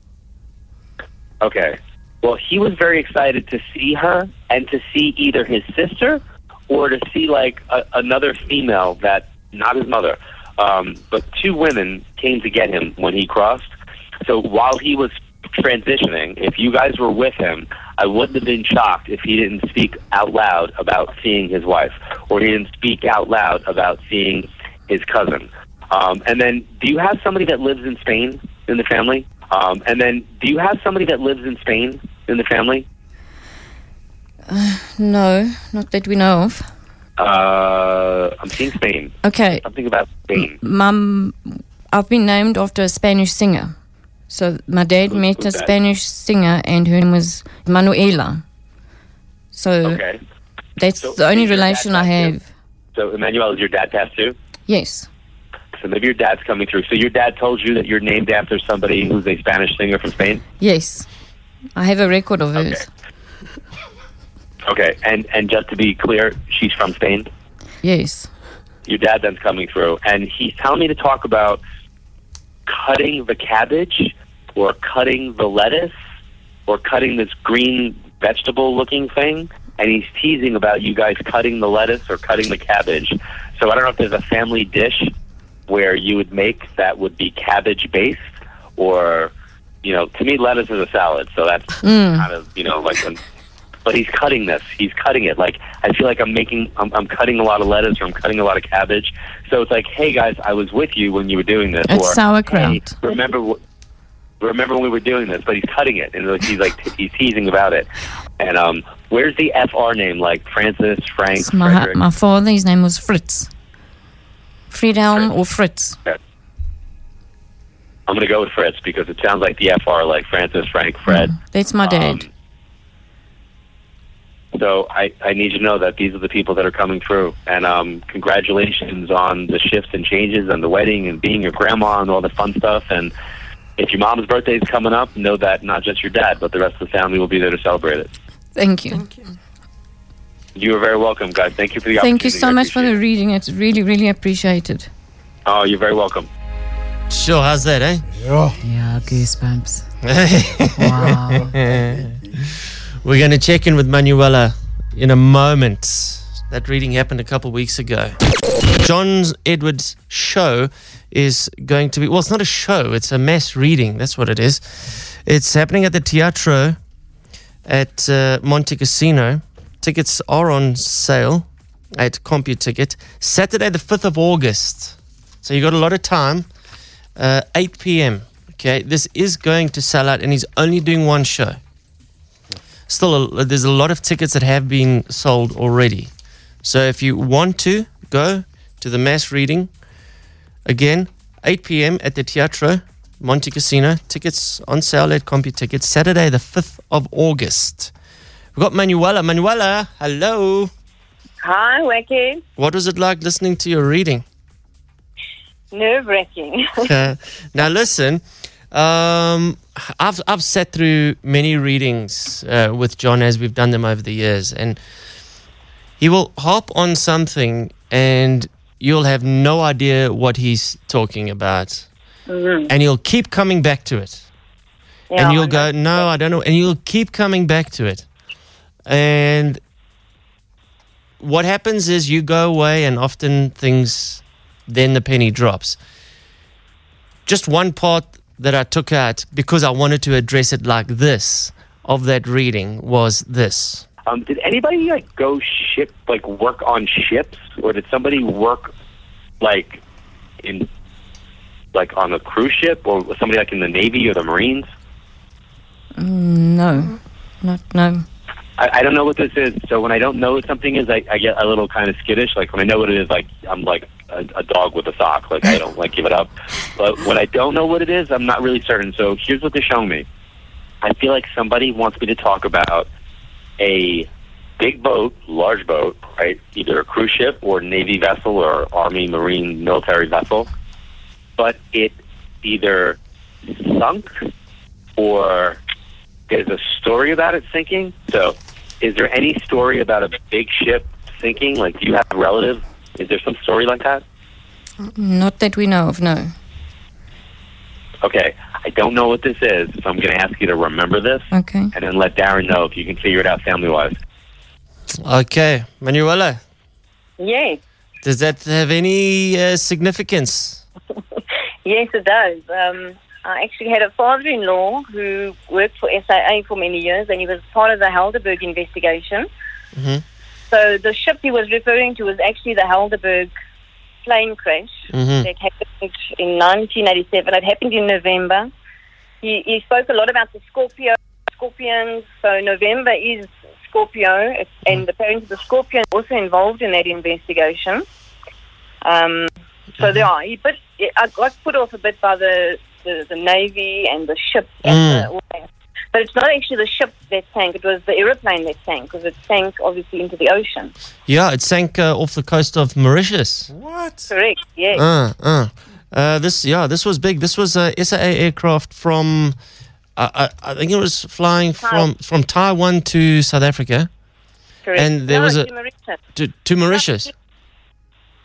Okay. Well, he was very excited to see her and to see either his sister or to see like a, another female that not his mother, um, but two women came to get him when he crossed. So while he was transitioning, if you guys were with him, I wouldn't have been shocked if he didn't speak out loud about seeing his wife or he didn't speak out loud about seeing his cousin. Um, and then, do you have somebody that lives in Spain in the family? Um, and then, do you have somebody that lives in Spain in the family? Uh, no, not that we know of. Uh, I'm seeing Spain. Okay. Something about Spain. Mum, I've been named after a Spanish singer. So my dad met a that? Spanish singer and her name was Manuela. So Okay. that's So the only is your dad relation I have. So, Emmanuel, is your dad passed too? Yes. So maybe your dad's coming through. So your dad told you that you're named after somebody who's a Spanish singer from Spain. Yes. I have a record of hers. Okay, and and just to be clear, she's from Spain. Yes. Your dad then's coming through, and he's telling me to talk about cutting the cabbage, or cutting the lettuce, or cutting this green vegetable-looking thing. And he's teasing about you guys cutting the lettuce or cutting the cabbage. So I don't know if there's a family dish where you would make that would be cabbage based, or you know, to me, lettuce is a salad, so that's Mm. kind of you know like. When, but he's cutting this. He's cutting it. Like I feel like I'm making, I'm, I'm cutting a lot of lettuce or I'm cutting a lot of cabbage. So it's like, hey guys, I was with you when you were doing this. It's or, sauerkraut. Hey, remember, wh- remember when we were doing this? But he's cutting it, and like, he's like t- he's teasing about it. And um, where's the FR name? Like Francis, Frank, my, my father, his name was Fritz. Friedhelm or Fritz. I'm gonna go with Fritz because it sounds like the FR, like Francis, Frank, Fred. That's my dad. Um, so I, I need you to know that these are the people that are coming through. And um, congratulations on the shifts and changes and the wedding and being your grandma and all the fun stuff. And if your mom's birthday is coming up, know that not just your dad, but the rest of the family will be there to celebrate it. Thank you. Thank you You are very welcome, guys. Thank you for the Thank you so I much for the reading. It's really, really appreciated. Oh, you're very welcome. Sure, how's that, eh? Yeah. Yeah, goosebumps. We're going to check in with Manuela in a moment. That reading happened a couple weeks ago. John Edwards' show is going to be, well, it's not a show, it's a mass reading. That's what it is. It's happening at the Teatro at uh, Montecasino. Tickets are on sale at CompuTicket. Saturday, the 5th of August. So you got a lot of time. Uh, 8 p.m. Okay, this is going to sell out, and he's only doing one show. Still, a, there's a lot of tickets that have been sold already. So if you want to go to the mass reading, again, 8 p.m. at the Teatro, Montecasino. Tickets on sale at CompuTicket. Saturday, the 5th of August. We've got Manuela. Manuela, hello. Hi, Wacky. What was it like listening to your reading? Nerve wracking. Uh, now listen, um, I've I've sat through many readings uh, with John as we've done them over the years, and he will hop on something, and you'll have no idea what he's talking about, Mhm. and he'll keep coming back to it, Yeah, and you'll go, no, I don't know, and you'll keep coming back to it, and what happens is you go away, and often things, then the penny drops. Just one part that I took out because I wanted to address it like this of that reading was this. Um, did anybody like go ship like work on ships, or did somebody work like in like on a cruise ship, or was somebody like in the Navy or the Marines? Mm, no, not no. I, I don't know what this is. So when I don't know what something is, I, I get a little kind of skittish. Like when I know what it is, like I'm like a, a dog with a sock. Like I don't like give it up. But when I don't know what it is, I'm not really certain. So here's what they're showing me. I feel like somebody wants me to talk about a big boat, large boat, right? Either a cruise ship or Navy vessel or Army, Marine, military vessel. But it either sunk or there's a story about it sinking. So, is there any story about a big ship sinking? Like, do you have a relative? Is there some story like that? Not that we know of, no. Okay, I don't know what this is, so I'm going to ask you to remember this Okay. and then let Darren know if you can figure it out family wise. Okay, Manuela, Yes, does that have any uh, significance? yes, it does. Um, I actually had a father-in-law who worked for SIA for many years, and he was part of the Helderberg investigation. hmm So the ship he was referring to was actually the Helderberg plane crash Mhm. that happened in 1987. It happened in November. He, he spoke a lot about the Scorpio, scorpions. So November is Scorpio, and apparently the scorpion also involved in that investigation. Um, so there are. He, but I got put off a bit by the, the, the navy and the ship. And Mm. the, all that. But it's not actually the ship that sank. It was the aeroplane that sank because it sank obviously into the ocean. Yeah, it sank uh, off the coast of Mauritius. What? Correct. Yes. Uh, uh. Uh, this yeah, this was big. This was a SAA aircraft from, uh, I, I think it was flying from from Taiwan to South Africa. Correct. And there no, was a to Mauritius. to, to Mauritius.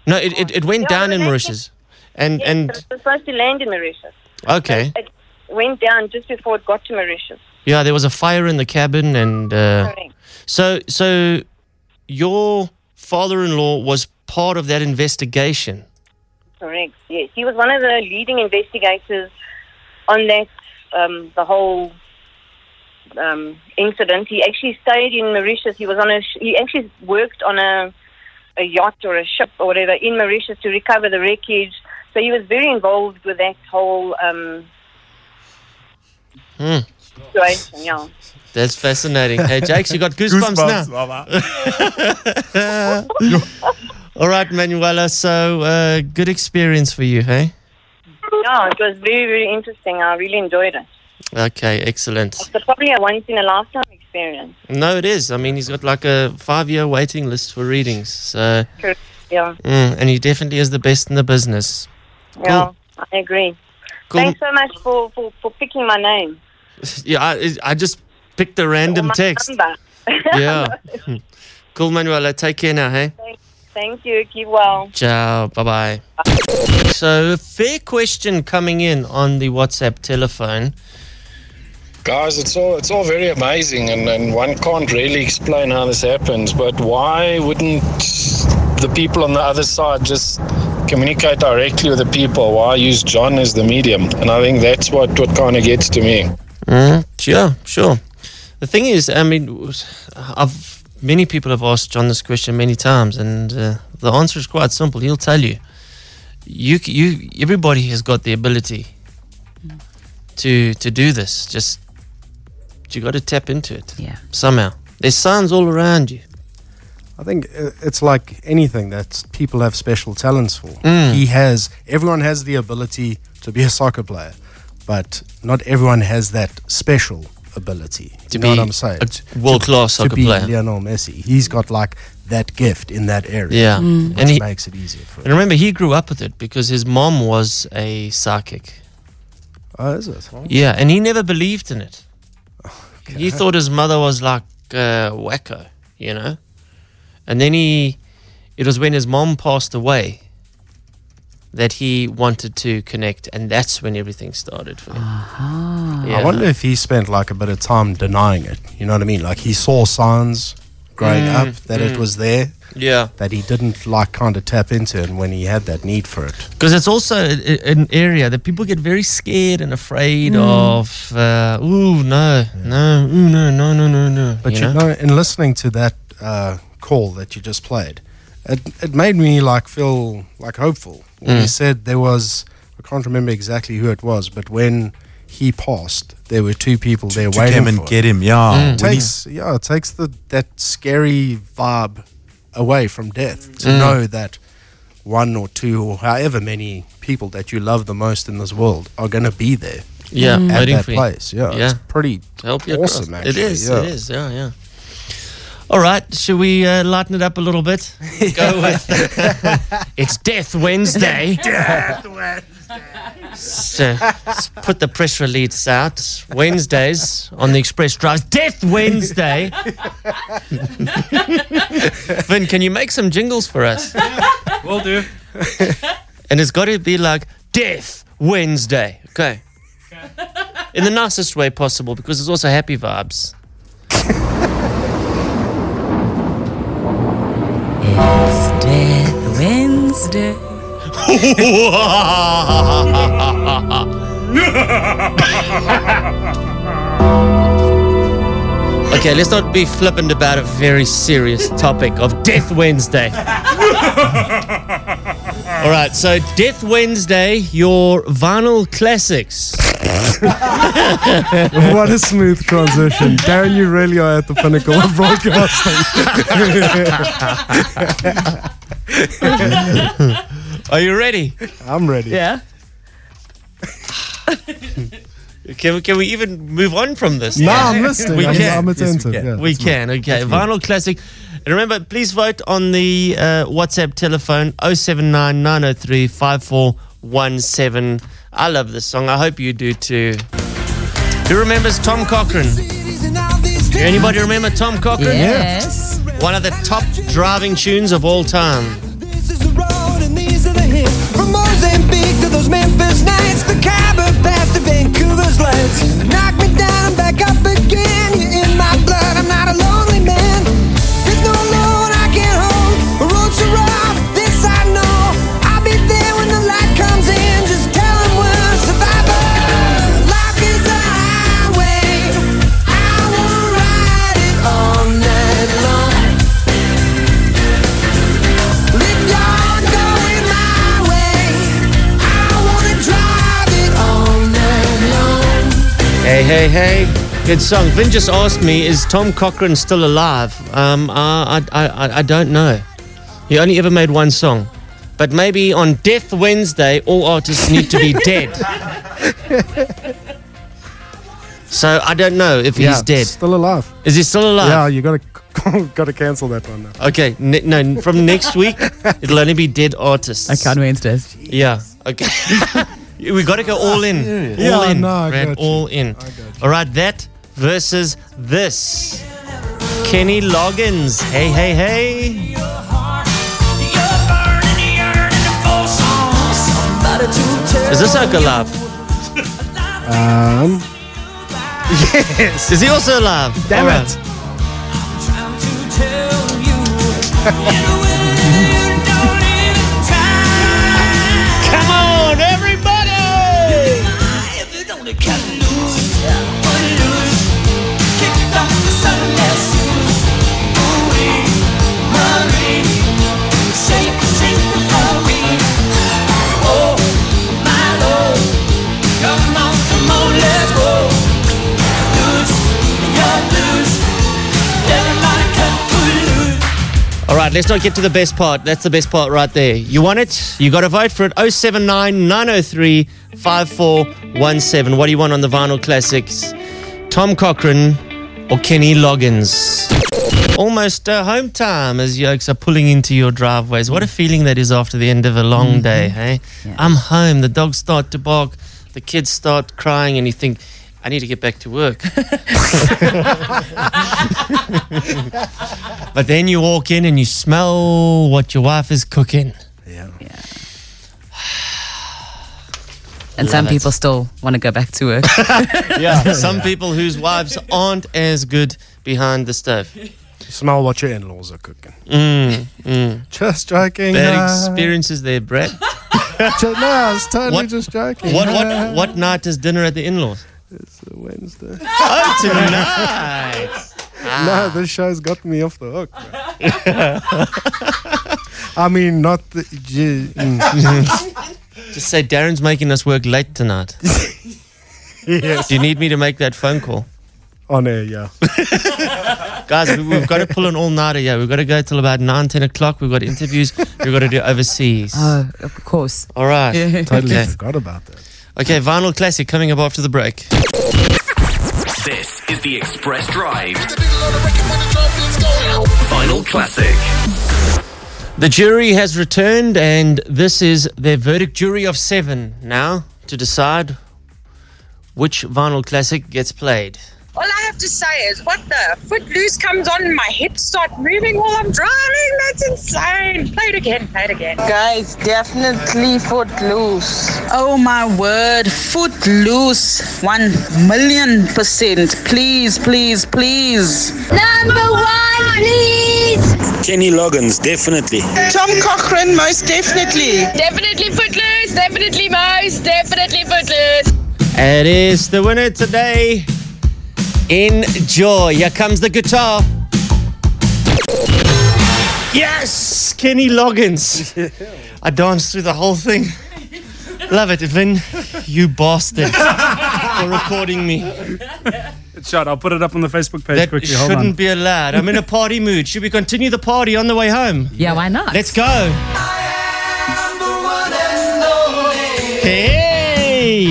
No, it, it, it went Yeah, down in it Mauritius, and Yes, and but it was supposed to land in Mauritius. okay, It went down just before it got to Mauritius. Yeah, there was a fire in the cabin, and uh, so so your father-in-law was part of that investigation. Correct. Yes, he was one of the leading investigators on that um, the whole um, incident. He actually stayed in Mauritius. He was on a. Sh- he actually worked on a a yacht or a ship or whatever in Mauritius to recover the wreckage. So he was very involved with that whole um, Hmm, situation. Yeah. that's fascinating. Hey, Jakes, you got goosebumps, now. All right, Manuela. So uh, good experience for you, hey? Yeah, it was very very interesting. I really enjoyed it. Okay, excellent. It's probably a once in a lifetime experience. No, it is. I mean, he's got like a five-year waiting list for readings. So, Correct. Yeah. mm, and he definitely is the best in the business. Yeah, I agree. Cool. Thanks so much for, for, for picking my name. Yeah, I, I just picked a random my text. number. Yeah. cool, Manuela. Take care now, hey? Thank you. Keep well. Ciao. Bye bye. So, a fair question coming in on the WhatsApp telephone. Guys, it's all it's all very amazing, and, and one can't really explain how this happens. But why wouldn't the people on the other side just communicate directly with the people? Why use John as the medium? And I think that's what what kind of gets to me. Mm, sure, sure. The thing is, I mean, I've many people have asked John this question many times, and uh, the answer is quite simple. He'll tell you. You, you, everybody has got the ability to to do this. Just you got to tap into it. Yeah. Somehow, there's signs all around you. I think uh, it's like anything that people have special talents for. Mm. He has, everyone has the ability to be a soccer player, but not everyone has that special ability. To you know what I'm saying? a world-class to soccer be player. Lionel Messi. He's got like that gift in that area. Yeah, Which and he makes it easier for him. And remember, he grew up with it because his mom was a psychic. Oh, is it? Yeah, and he never believed in it. He thought his mother was like uh, wacko, you know. And then he, it was when his mom passed away that he wanted to connect, and that's when everything started for him. I wonder if he spent like a bit of time denying it. You know what I mean? Like he saw signs growing Mm, up that it mm. was there. Yeah. That he didn't like kind of tap into it when he had that need for it. Because it's also a- a- an area that people get very scared and afraid Mm. of. Uh, ooh, no, no, ooh, no, no, no, no, no. But you, know? in listening to that uh, call that you just played, it, it made me like feel like hopeful. When he Mm. said there was, I can't remember exactly who it was, but when he passed, there were two people there to waiting come and for get him, yeah. Mm. It takes yeah, it takes the that scary vibe away from death to Mm. know that one or two or however many people that you love the most in this world are going to be there. Yeah, at waiting that for you. place. Yeah, Yeah. it's pretty help awesome. across. Actually, It is. Yeah. It is. Yeah, yeah. All right, should we uh, lighten it up a little bit? Go with it's Death Wednesday. Death Wednesday. So, let's put the press release out Wednesdays on the Xpress Drives. Death Wednesday. Vin, can you make some jingles for us? We'll do. And it's got to be like Death Wednesday. Okay. Okay. In the nicest way possible because it's also happy vibes. It's Death Wednesday. Okay, let's not be flippant about a very serious topic of Death Wednesday. All right, so Death Wednesday, your vinyl classics. what a smooth transition. Darren, you really are at the pinnacle of broadcasting. Are you ready? I'm ready. Yeah. Can we, can we even move on from this? No, I'm listening. We I'm- can. I'm attentive, Yes, we can. yeah. we can. Okay, That's me. vinyl classic. And remember, please vote on the uh, WhatsApp telephone 079 903 5417. I love this song. I hope you do too. Who remembers Tom Cochrane? Anybody remember Tom Cochrane? Yes. One of the top driving tunes of all time. From Mozambique to those Memphis nights, the Khyber Pass to Vancouver's. Knock me down, I'm back up again. You're in my blood, I'm not a lonely Hey, hey, hey. Good song. Vin just asked me, is Tom Cochrane still alive? Um, I, I, I, I don't know. He only ever made one song. But maybe on Death Wednesday, all artists need to be dead. So I don't know if Yeah, he's dead. Still alive. Is he still alive? Yeah, you gotta gotta cancel that one now. Okay, ne- no, from next week, it'll only be dead artists. Okay, on Wednesdays. Yeah. Okay. we got to go all in. All Yeah, in. no, I Brad, got you. all in. All right, that versus this. Kenny Loggins. Hey, hey, hey. Is this Oak alive? Um, yes. Is he also alive? Damn All it. Come right, let's not get to the best part. That's the best part right there. You want it? You got to vote for it. 079 903 5417. What do you want on the vinyl classics? Tom Cochrane or Kenny Loggins? Almost uh, home time as yokes are pulling into your driveways. What a feeling that is after the end of a long Mhm. day, hey? I'm home. The dogs start to bark, the kids start crying, and you think, I need to get back to work. but then you walk in and you smell what your wife is cooking. Yeah. And some it. people still want to go back to work. yeah, some people whose wives aren't as good behind the stove. Smell what your in-laws are cooking. Mm, mm. Just joking. Bad experiences there, Brett. ju- no, I was totally What- just joking. What what what night is dinner at the in-laws? It's a Wednesday. Oh, tonight. No, this show's got me off the hook. I mean, not the. Mm. Just say Darren's making us work late tonight. Yes. Do you need me to make that phone call? On air, yeah. Guys, we, we've got to pull an all-nighter. Yeah, we've got to go till about 9, 10 o'clock. We've got interviews. We've got to do overseas. oh, of course. All right. Yeah. Totally Okay. forgot about that. Okay, vinyl classic coming up after the break. This is the Xpress Drive. Vinyl Classic. The jury has returned, and this is their verdict. Jury of seven now to decide which vinyl classic gets played. All I have to say is, what the? Footloose comes on my hips start moving while I'm driving. That's insane. Play it again. Play it again. Guys, definitely Footloose. Oh my word, Footloose. One million percent. Please, please, please. Number one, please. Kenny Loggins, definitely. Tom Cochrane, most definitely. Definitely Footloose. Definitely most, Definitely Footloose. It is the winner today. Enjoy. Here comes the guitar. Yes, Kenny Loggins. I danced through the whole thing. Love it, Vin. You bastard for recording me. Shot. I'll put it up on the Facebook page That quickly. Hold shouldn't on. be allowed. I'm in a party mood. Should we continue the party on the way home? Yeah, why not? Let's go. Hey!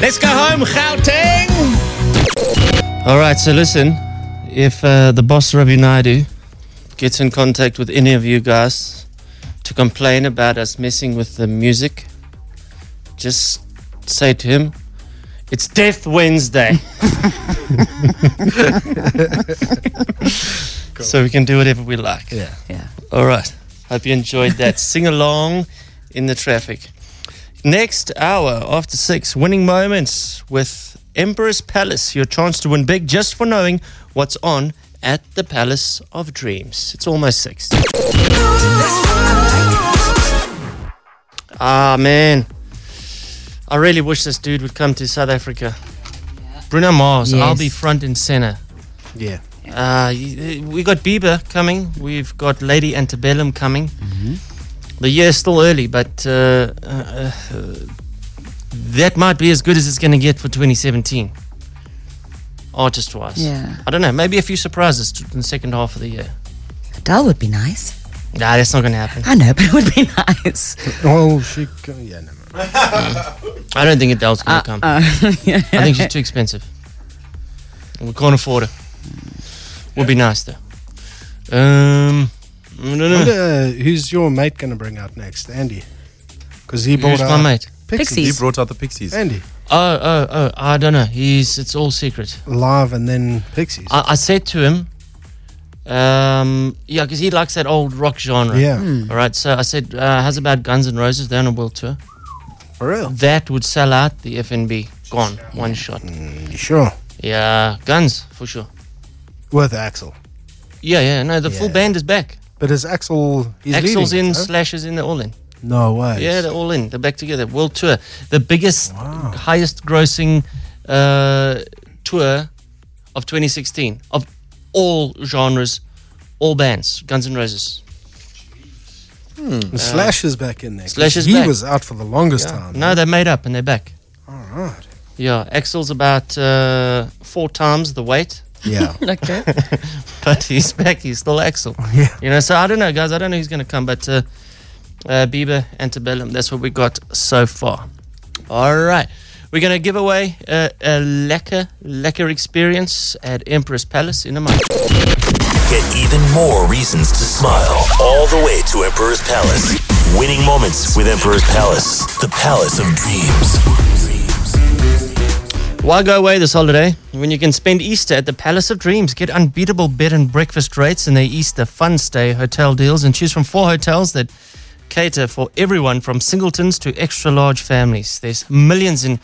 Let's go home, Gauteng! All right, so listen. If uh, the boss Ravi Naidu gets in contact with any of you guys to complain about us messing with the music, just say to him, it's Death Wednesday. so we can do whatever we like. Yeah. Yeah. All right. Hope you enjoyed that. Sing along in the traffic. Next hour after six, winning moments with Emperor's Palace. Your chance to win big just for knowing what's on at the Palace of Dreams. It's almost six. Ah, man. I really wish this dude would come to South Africa. Bruno Mars, I'll be front and center. Yeah. Uh, we got Bieber coming. We've got Lady Antebellum coming. The year's still early, but uh, uh, uh, that might be as good as it's going to get for 2017. Artist wise. Yeah. I don't know. Maybe a few surprises t- in the second half of the year. Adele would be nice. Nah, that's not going to happen. I know, but it would be nice. Oh, she. co- Yeah, no. I don't think Adele's going to come. uh, yeah. I think she's too expensive. We can't afford her. Would be nice though. Um, I don't know. Wonder, uh, who's your mate going to bring out next? Andy. Because he brought Who's out my mate? Pixies. He brought out the Pixies. Andy. Oh, oh, oh! I don't know. He's it's all secret. Live and then Pixies. I, I said to him, um, yeah, because he likes that old rock genre. Yeah. Hmm. All right. So I said, uh, how's about Guns N' Roses? They're on a world tour. For real? That would sell out the FNB. Gone. One shot. You sure? Yeah, Guns for sure. With Axl. Yeah, yeah. No, the full band is back. But is Axl. He's Axl's leaving, in, huh? Slash is in, they're all in. No way. Yeah, they're all in. They're back together. World tour. The biggest, highest grossing uh, tour of 2016 of all genres, all bands. Guns N' Roses. And Slash is back in there. Slash is he back. was out for the longest Yeah. time. No, they made up and they're back. All right. Yeah, Axl's about uh, four times the weight. Yeah. okay. but he's back. He's still Axl. Yeah. You know, so I don't know, guys. I don't know who's going to come, but uh, Bieber, Antebellum. That's what we got so far. All right. We're going to give away uh, a lekker, lekker experience at Emperor's Palace in a month. Get even more reasons to smile all the way to Emperor's Palace. Winning moments with Emperor's Palace, the Palace of Dreams. Why go away this holiday when you can spend Easter at the Palace of Dreams? Get unbeatable bed and breakfast rates in their Easter Fun Stay hotel deals and choose from four hotels that cater for everyone from singletons to extra large families. There's millions in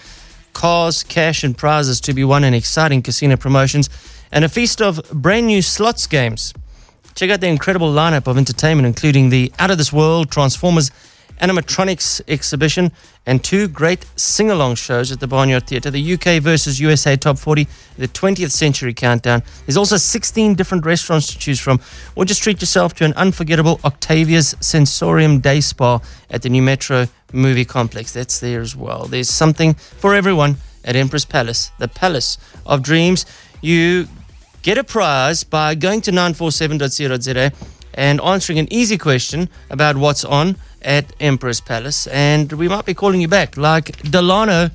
cars, cash, and prizes to be won in exciting casino promotions and a feast of brand new slots games. Check out the incredible lineup of entertainment, including the Out of This World Transformers animatronics exhibition and two great sing along shows at the Barnyard Theatre the UK versus USA Top 40, the 20th Century Countdown. There's also 16 different restaurants to choose from, or just treat yourself to an unforgettable Octavia's Sensorium Day Spa at the Nu Metro Movie Complex. That's there as well. There's something for everyone at Emperor's Palace, the Palace of Dreams. You get a prize by going to 947.co.za and answering an easy question about what's on at Emperor's Palace. And we might be calling you back, like Delano.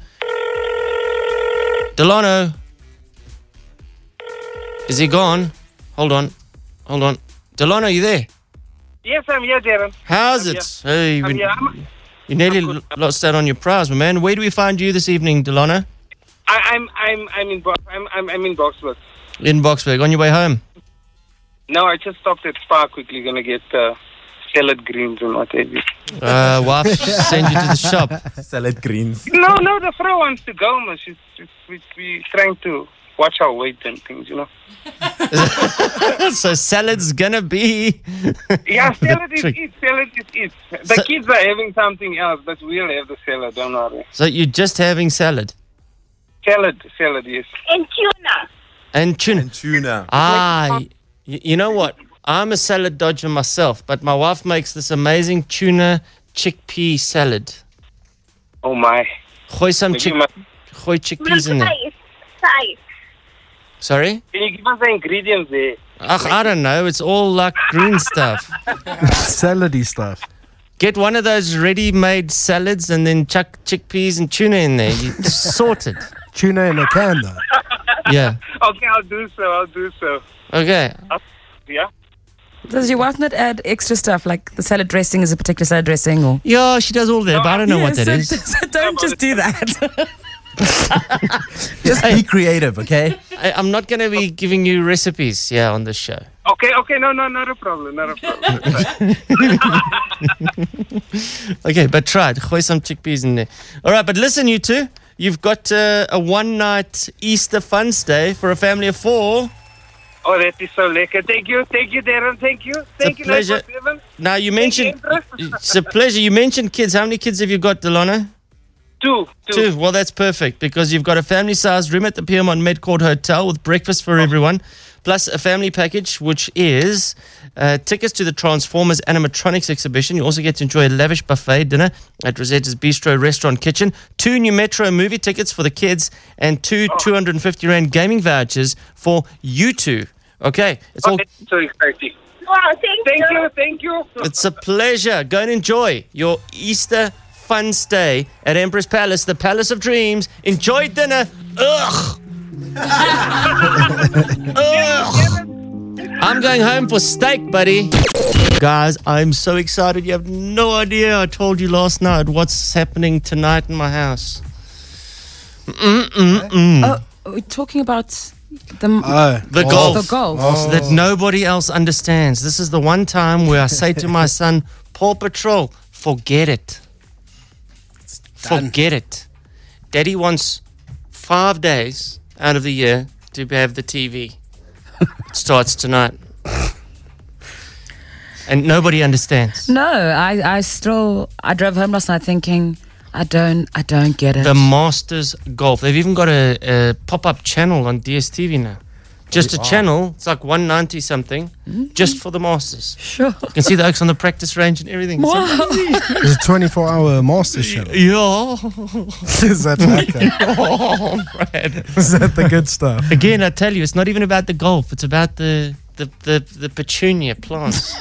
Delano. Is he gone? Hold on. Hold on. Delano, are you there? Yes, I'm here, Darren. How's I'm it? here. Hey, we-. You nearly lost out on your prize, my man. Where do we find you this evening, Delano? I, I'm, I'm, I'm in, Bo- I'm, I'm, I'm in Boksburg. In Boksburg, on your way home. No, I just stopped at Spar quickly. Gonna get uh, salad greens and what have you. Uh, wife send you to the shop. Salad greens. No, no, the Fro wants to go, man. She's, she's we, we trying to watch our weight and things, you know. so salad's gonna be. Yeah, salad is it. Salad is it. The So- kids are having something else, but we'll have the salad. Don't worry. So you're just having salad Salad, salad, yes. And tuna. and tuna. And tuna. Ah, y- you know what? I'm a salad dodger myself, but my wife makes this amazing tuna chickpea salad. Oh my. Gooi some Maybe chick, my- gooi chickpeas in there. Sorry? Can you give us the ingredients there? Ach, I don't know. It's all like green stuff. Salady stuff. Get one of those ready-made salads and then chuck chickpeas and tuna in there. You sorted. Tuna in a can, though. Yeah. Okay, I'll do so. I'll do so. Okay. Yeah. Does your wife not add extra stuff like the salad dressing is a particular salad dressing or? Yeah, she does all that, but I don't know what Yeah, that so- is. so don't just do that. Just be creative, okay? I, I'm not going to be giving you recipes, yeah, on this show. Okay, okay, no, no, not a problem, not a problem. Okay, but try it. Gooi some chickpeas in there. All right, but listen, you two. You've got uh, a one-night Easter fun stay for a family of four. Oh, that is so lekker. Thank you, thank you, Darren. Thank you, thank you, pleasure. 947. Now, you mentioned... It's a pleasure. You mentioned kids. How many kids have you got, Delano? Two, two. Well, that's perfect because you've got a family sized room at the Peermont Metcourt Hotel with breakfast for everyone, plus a family package, which is uh, tickets to the Transformers animatronics exhibition. You also get to enjoy a lavish buffet dinner at Rosetta's Bistro Restaurant Kitchen, two Nu Metro movie tickets for the kids, and two 250 Rand gaming vouchers for you two. Okay, it's all. Okay, so exciting. Wow, thank, thank you. Thank you. It's a pleasure. Go and enjoy your Easter fun stay at Emperor's Palace, the Palace of Dreams. Enjoy dinner. Ugh. Ugh. I'm going home for steak, buddy. Guys, I'm so excited. You have no idea. I told you last night what's happening tonight in my house. Mm-mm-mm. Oh, we're talking about the oh. the oh. golf. The golf. Oh. That nobody else understands. This is the one time where I say to my son, Paw Patrol, forget it. Forget it. Daddy wants five days out of the year to have the TV. it starts tonight. And nobody understands. No, I, I still I drove home last night thinking I don't I don't get it. The Masters Golf. They've even got a, a pop up channel on DSTV now. Just a channel. It's like 190 something, mm-hmm. just for the masters. Sure. You can see the oaks on the practice range and everything. It's amazing. It's a 24 hour Masters show. Yeah. Is that lekker? oh, Brad. Is that the good stuff? Again, I tell you, it's not even about the golf. It's about the the the, the petunia plants.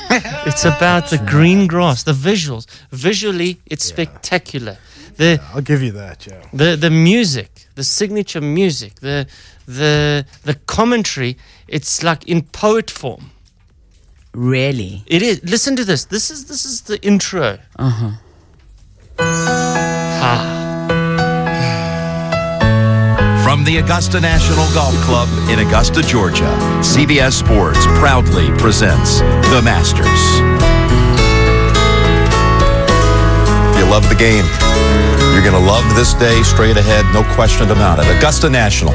it's about the green grass, the visuals. Visually, it's spectacular. The I'll give you that, yeah. the the music, the signature music, the the the commentary. It's like in poet form. Really? It is. Listen to this. This is this is the intro. Uh huh. Ha. From the Augusta National Golf Club in Augusta, Georgia, CBS Sports proudly presents The Masters. If you love the game, you're going to love this day straight ahead, no question about it. Augusta National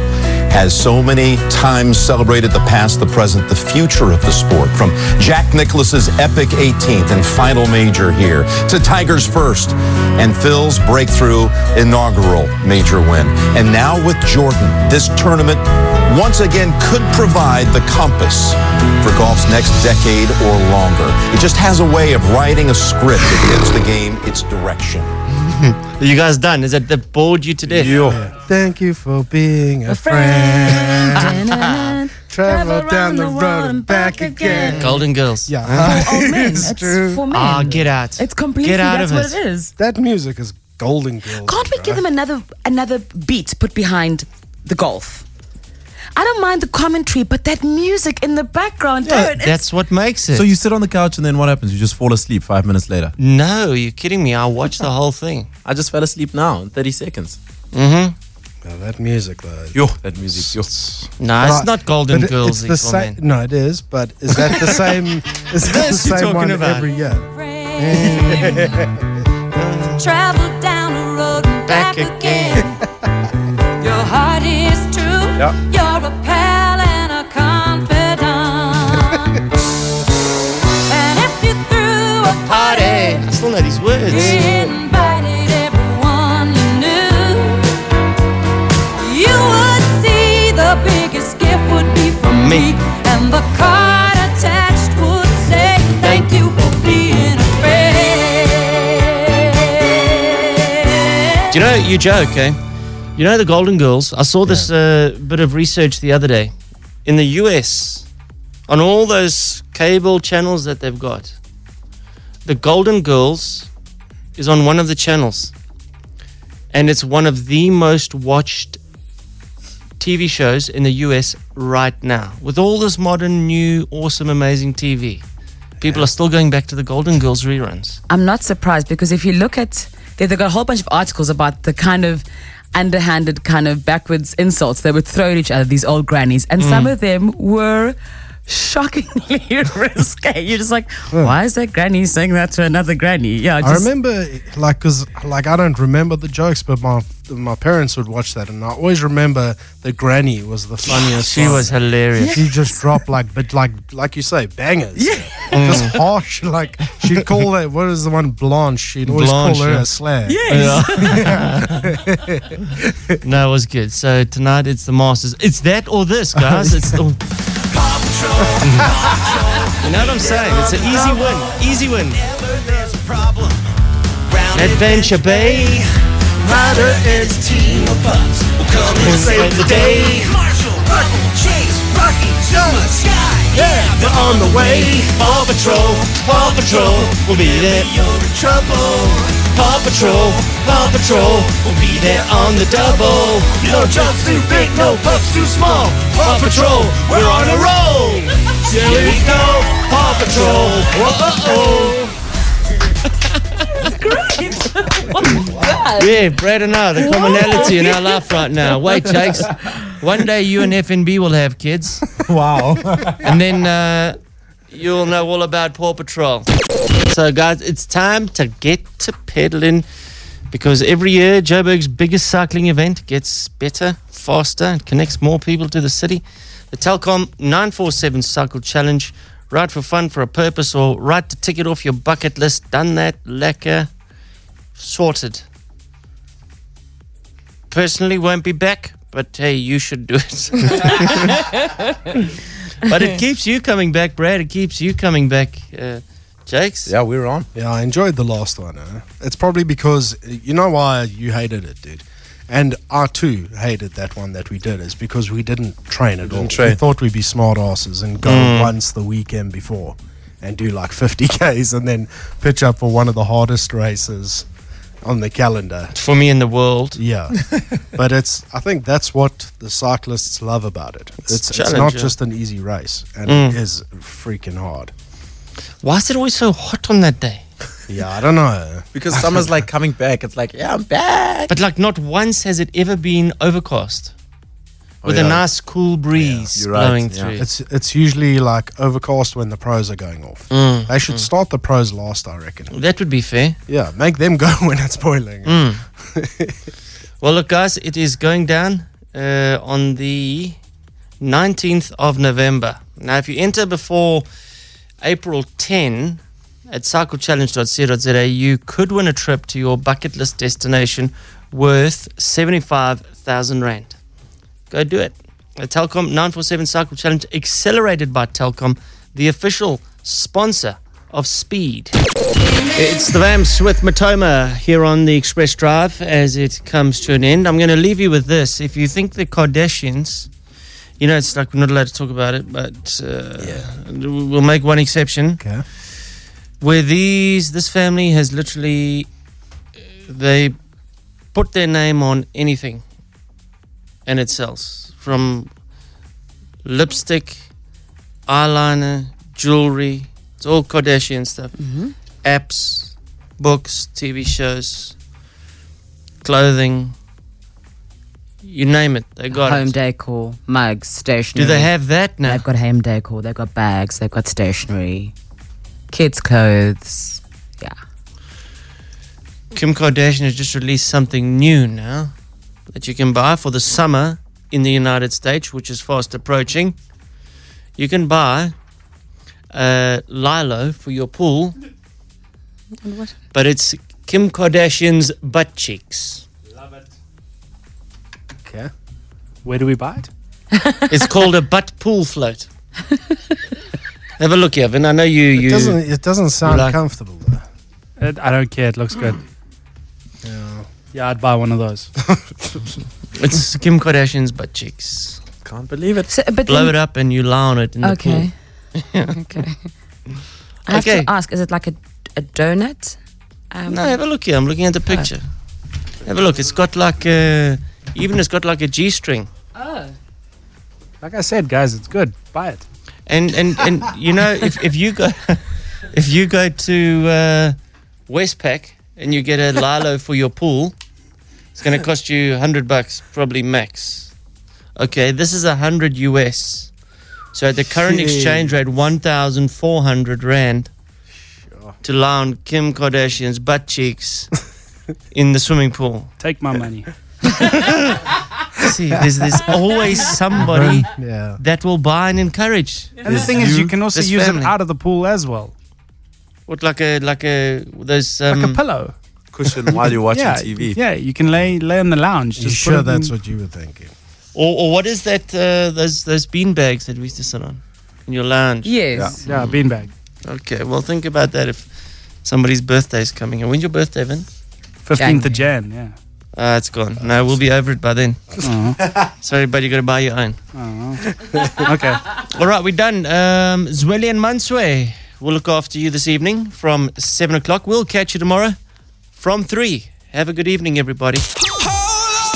has so many times celebrated the past, the present, the future of the sport. From Jack Nicklaus's epic 18th and final major here to Tiger's first and Phil's breakthrough inaugural major win. And now with Jordan, this tournament once again could provide the compass for golf's next decade or longer. It just has a way of writing a script that gives the game its direction. Are you guys done? Is that that bored you to death? Thank you for being a, friend. Travel down the road and back again. Golden Girls. Yeah. For all men. It's It's true. for men. Ah, get out. It's completely Get out that's of what it. it is. That music is golden girls. Can't we give them another another beat put behind the golf? I don't mind the commentary, but that music in the background, dude, it's- That's what makes it. So you sit on the couch and then what happens? You just fall asleep five minutes later. No, you're kidding me. I watched the whole thing. I just fell asleep now in 30 seconds. Mm-hmm. Yeah, that music though. Yo, that music. Yo. No, it's Right, not Golden it- Girls. It's the it's same. No, it is. But is that the same? Is that the This you're same one about. every year? Travel down the road and back, again. Your heart is true. Yep. Biggest gift would be from me. And the card attached would say, Thank you for being a friend. Do you know, you joke, eh? You know the Golden Girls? I saw this uh, bit of research the other day. In the US, on all those cable channels that they've got, the Golden Girls is on one of the channels. And it's one of the most watched TV shows in the US right now. With all this modern, new, awesome, amazing TV, people are still going back to the Golden Girls reruns. I'm not surprised because if you look at, they- they've got a whole bunch of articles about the kind of underhanded, kind of backwards insults they would throw at each other, these old grannies. And some Mm. of them were shockingly risque. You're just like, why is that granny saying that to another granny? Yeah, I just, remember, like, cause like I don't remember the jokes, but my my parents would watch that, and I always remember the granny was the funniest. She one. was hilarious. She just dropped like, but like like you say, bangers. Yeah, just Mm. harsh. Like she'd call that. What is the one? Blanche. She'd always Blanche, call her yeah. a slag. no, it was good. So tonight it's the Masters. It's that or this, guys. It's the. you know what I'm saying? It's an easy win. Easy win. Adventure Bay. Ryder and his team of pups will come and save the day. Marshall, Bucky, Chase, Rocky, Zuma, Skye, yeah, they're on the way. Paw Patrol, Paw Patrol will be there. You're in trouble. Paw Patrol, Paw Patrol will be there on the double. No jumps too big, no pups too small. Paw Patrol, we're on a roll. Here we go, Paw Patrol. Whoa, Yeah, Brad and I, the commonality in our life right now. Wait, Jakes. One day you and FNB will have kids. Wow. and then uh, you'll know all about Paw Patrol. So, guys, it's time to get to pedaling because every year Joburg's biggest cycling event gets better, faster, and connects more people to the city. The Telkom 947 Cycle Challenge. Ride for fun, for a purpose, or write the ticket off your bucket list. Done that, lekker, sorted. Personally, won't be back, but hey, you should do it. but it keeps you coming back, Brad. It keeps you coming back, uh, Jakes. Yeah, we're on. Yeah, I enjoyed the last one. Eh? It's probably because you know why you hated it, dude. And I too hated that one that we did is because we didn't train at all. didn't train. We thought we'd be smart asses and go Mm. once the weekend before and do like 50 Ks and then pitch up for one of the hardest races on the calendar. For me in the world. Yeah. but it's I think that's what the cyclists love about it. It's, it's, not just an easy race and Mm. it is freaking hard. Why is it always so hot on that day? Yeah, I don't know. Because summer's like coming back. It's like, yeah, I'm back. But like, not once has it ever been overcast Oh, with a nice cool breeze You're right, blowing yeah. through. It's it's usually like overcast when the pros are going off. Mm, They should mm. start the pros last, I reckon. That would be fair. Yeah, make them go when it's boiling. Mm. well, look, guys, it is going down uh, on the 19th of November. Now, if you enter before April 10 at cyclechallenge.co.za, you could win a trip to your bucket list destination worth 75,000 Rand. Go do it. A Telkom 947 Cycle Challenge, accelerated by Telkom, the official sponsor of Speed. It's the Vamps with Matoma here on the Xpress Drive as it comes to an end. I'm going to leave you with this. If you think the Kardashians, you know, it's like we're not allowed to talk about it, but uh, we'll make one exception. Okay. Where these, this family has literally, they put their name on anything and it sells from lipstick, eyeliner, jewelry. It's all Kardashian stuff. Mhm. Apps, books, TV shows, clothing. You name it, they got home it. decor, mugs, stationery. Do they have that now? They've got home decor. They've got bags. They've got stationery, kids' clothes. Yeah. Kim Kardashian has just released something new now that you can buy for the summer in the United States, which is fast approaching. You can buy a Lilo for your pool, What? but it's Kim Kardashian's butt cheeks. Love it. Okay. Where do we buy it? It's called a butt pool float. Have a look, Evan. I know you. It you doesn't it doesn't sound like- comfortable though. It, I don't care. It looks good. Yeah. Yeah, I'd buy one of those. It's Kim Kardashian's butt cheeks. Can't believe it. So, but Blow then- it up and you lie on it in the Okay. pool. Yeah. Okay. I have Okay. to ask: Is it like a, a donut? Um, No, have a look here. I'm looking at the picture. Have a look. It's got like a, even it's got like a G string. Oh. Like I said, guys, it's good. Buy it. And and and you know if, if you go if you go to uh, Westpack and you get a Lilo for your pool, it's going to cost you hundred bucks probably max. Okay, this is a hundred US. So at the current Shit. exchange rate, one thousand four hundred rand to lie on Kim Kardashian's butt cheeks in the swimming pool. Take my money. See, there's, there's always somebody Yeah. that will buy and encourage. And the thing is, you can also use family. it out of the pool as well. What like a like a those um, like a pillow. Cushion while you're watching yeah, TV. Yeah, you can lay lay on the lounge. Just put sure that's in- what you were thinking? Or, or what is that? Uh, those those bean bags that we used to sit on in your lounge. Yes. Yeah, bean bag. Okay, well think about that if somebody's birthday is coming. And when's your birthday, Vin? Fifteenth of Jan. Yeah. Ah, it's gone. No, we'll be over it by then. Oh. Sorry, but you got to buy your own. Oh. okay. All right, we're done. Um, Zweli and Manswe will look after you this evening from seven o'clock. We'll catch you tomorrow from three. Have a good evening, everybody.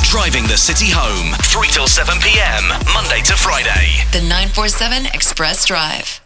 Driving the city home, 3 till 7 p.m., Monday to Friday. The 947 Xpress Drive.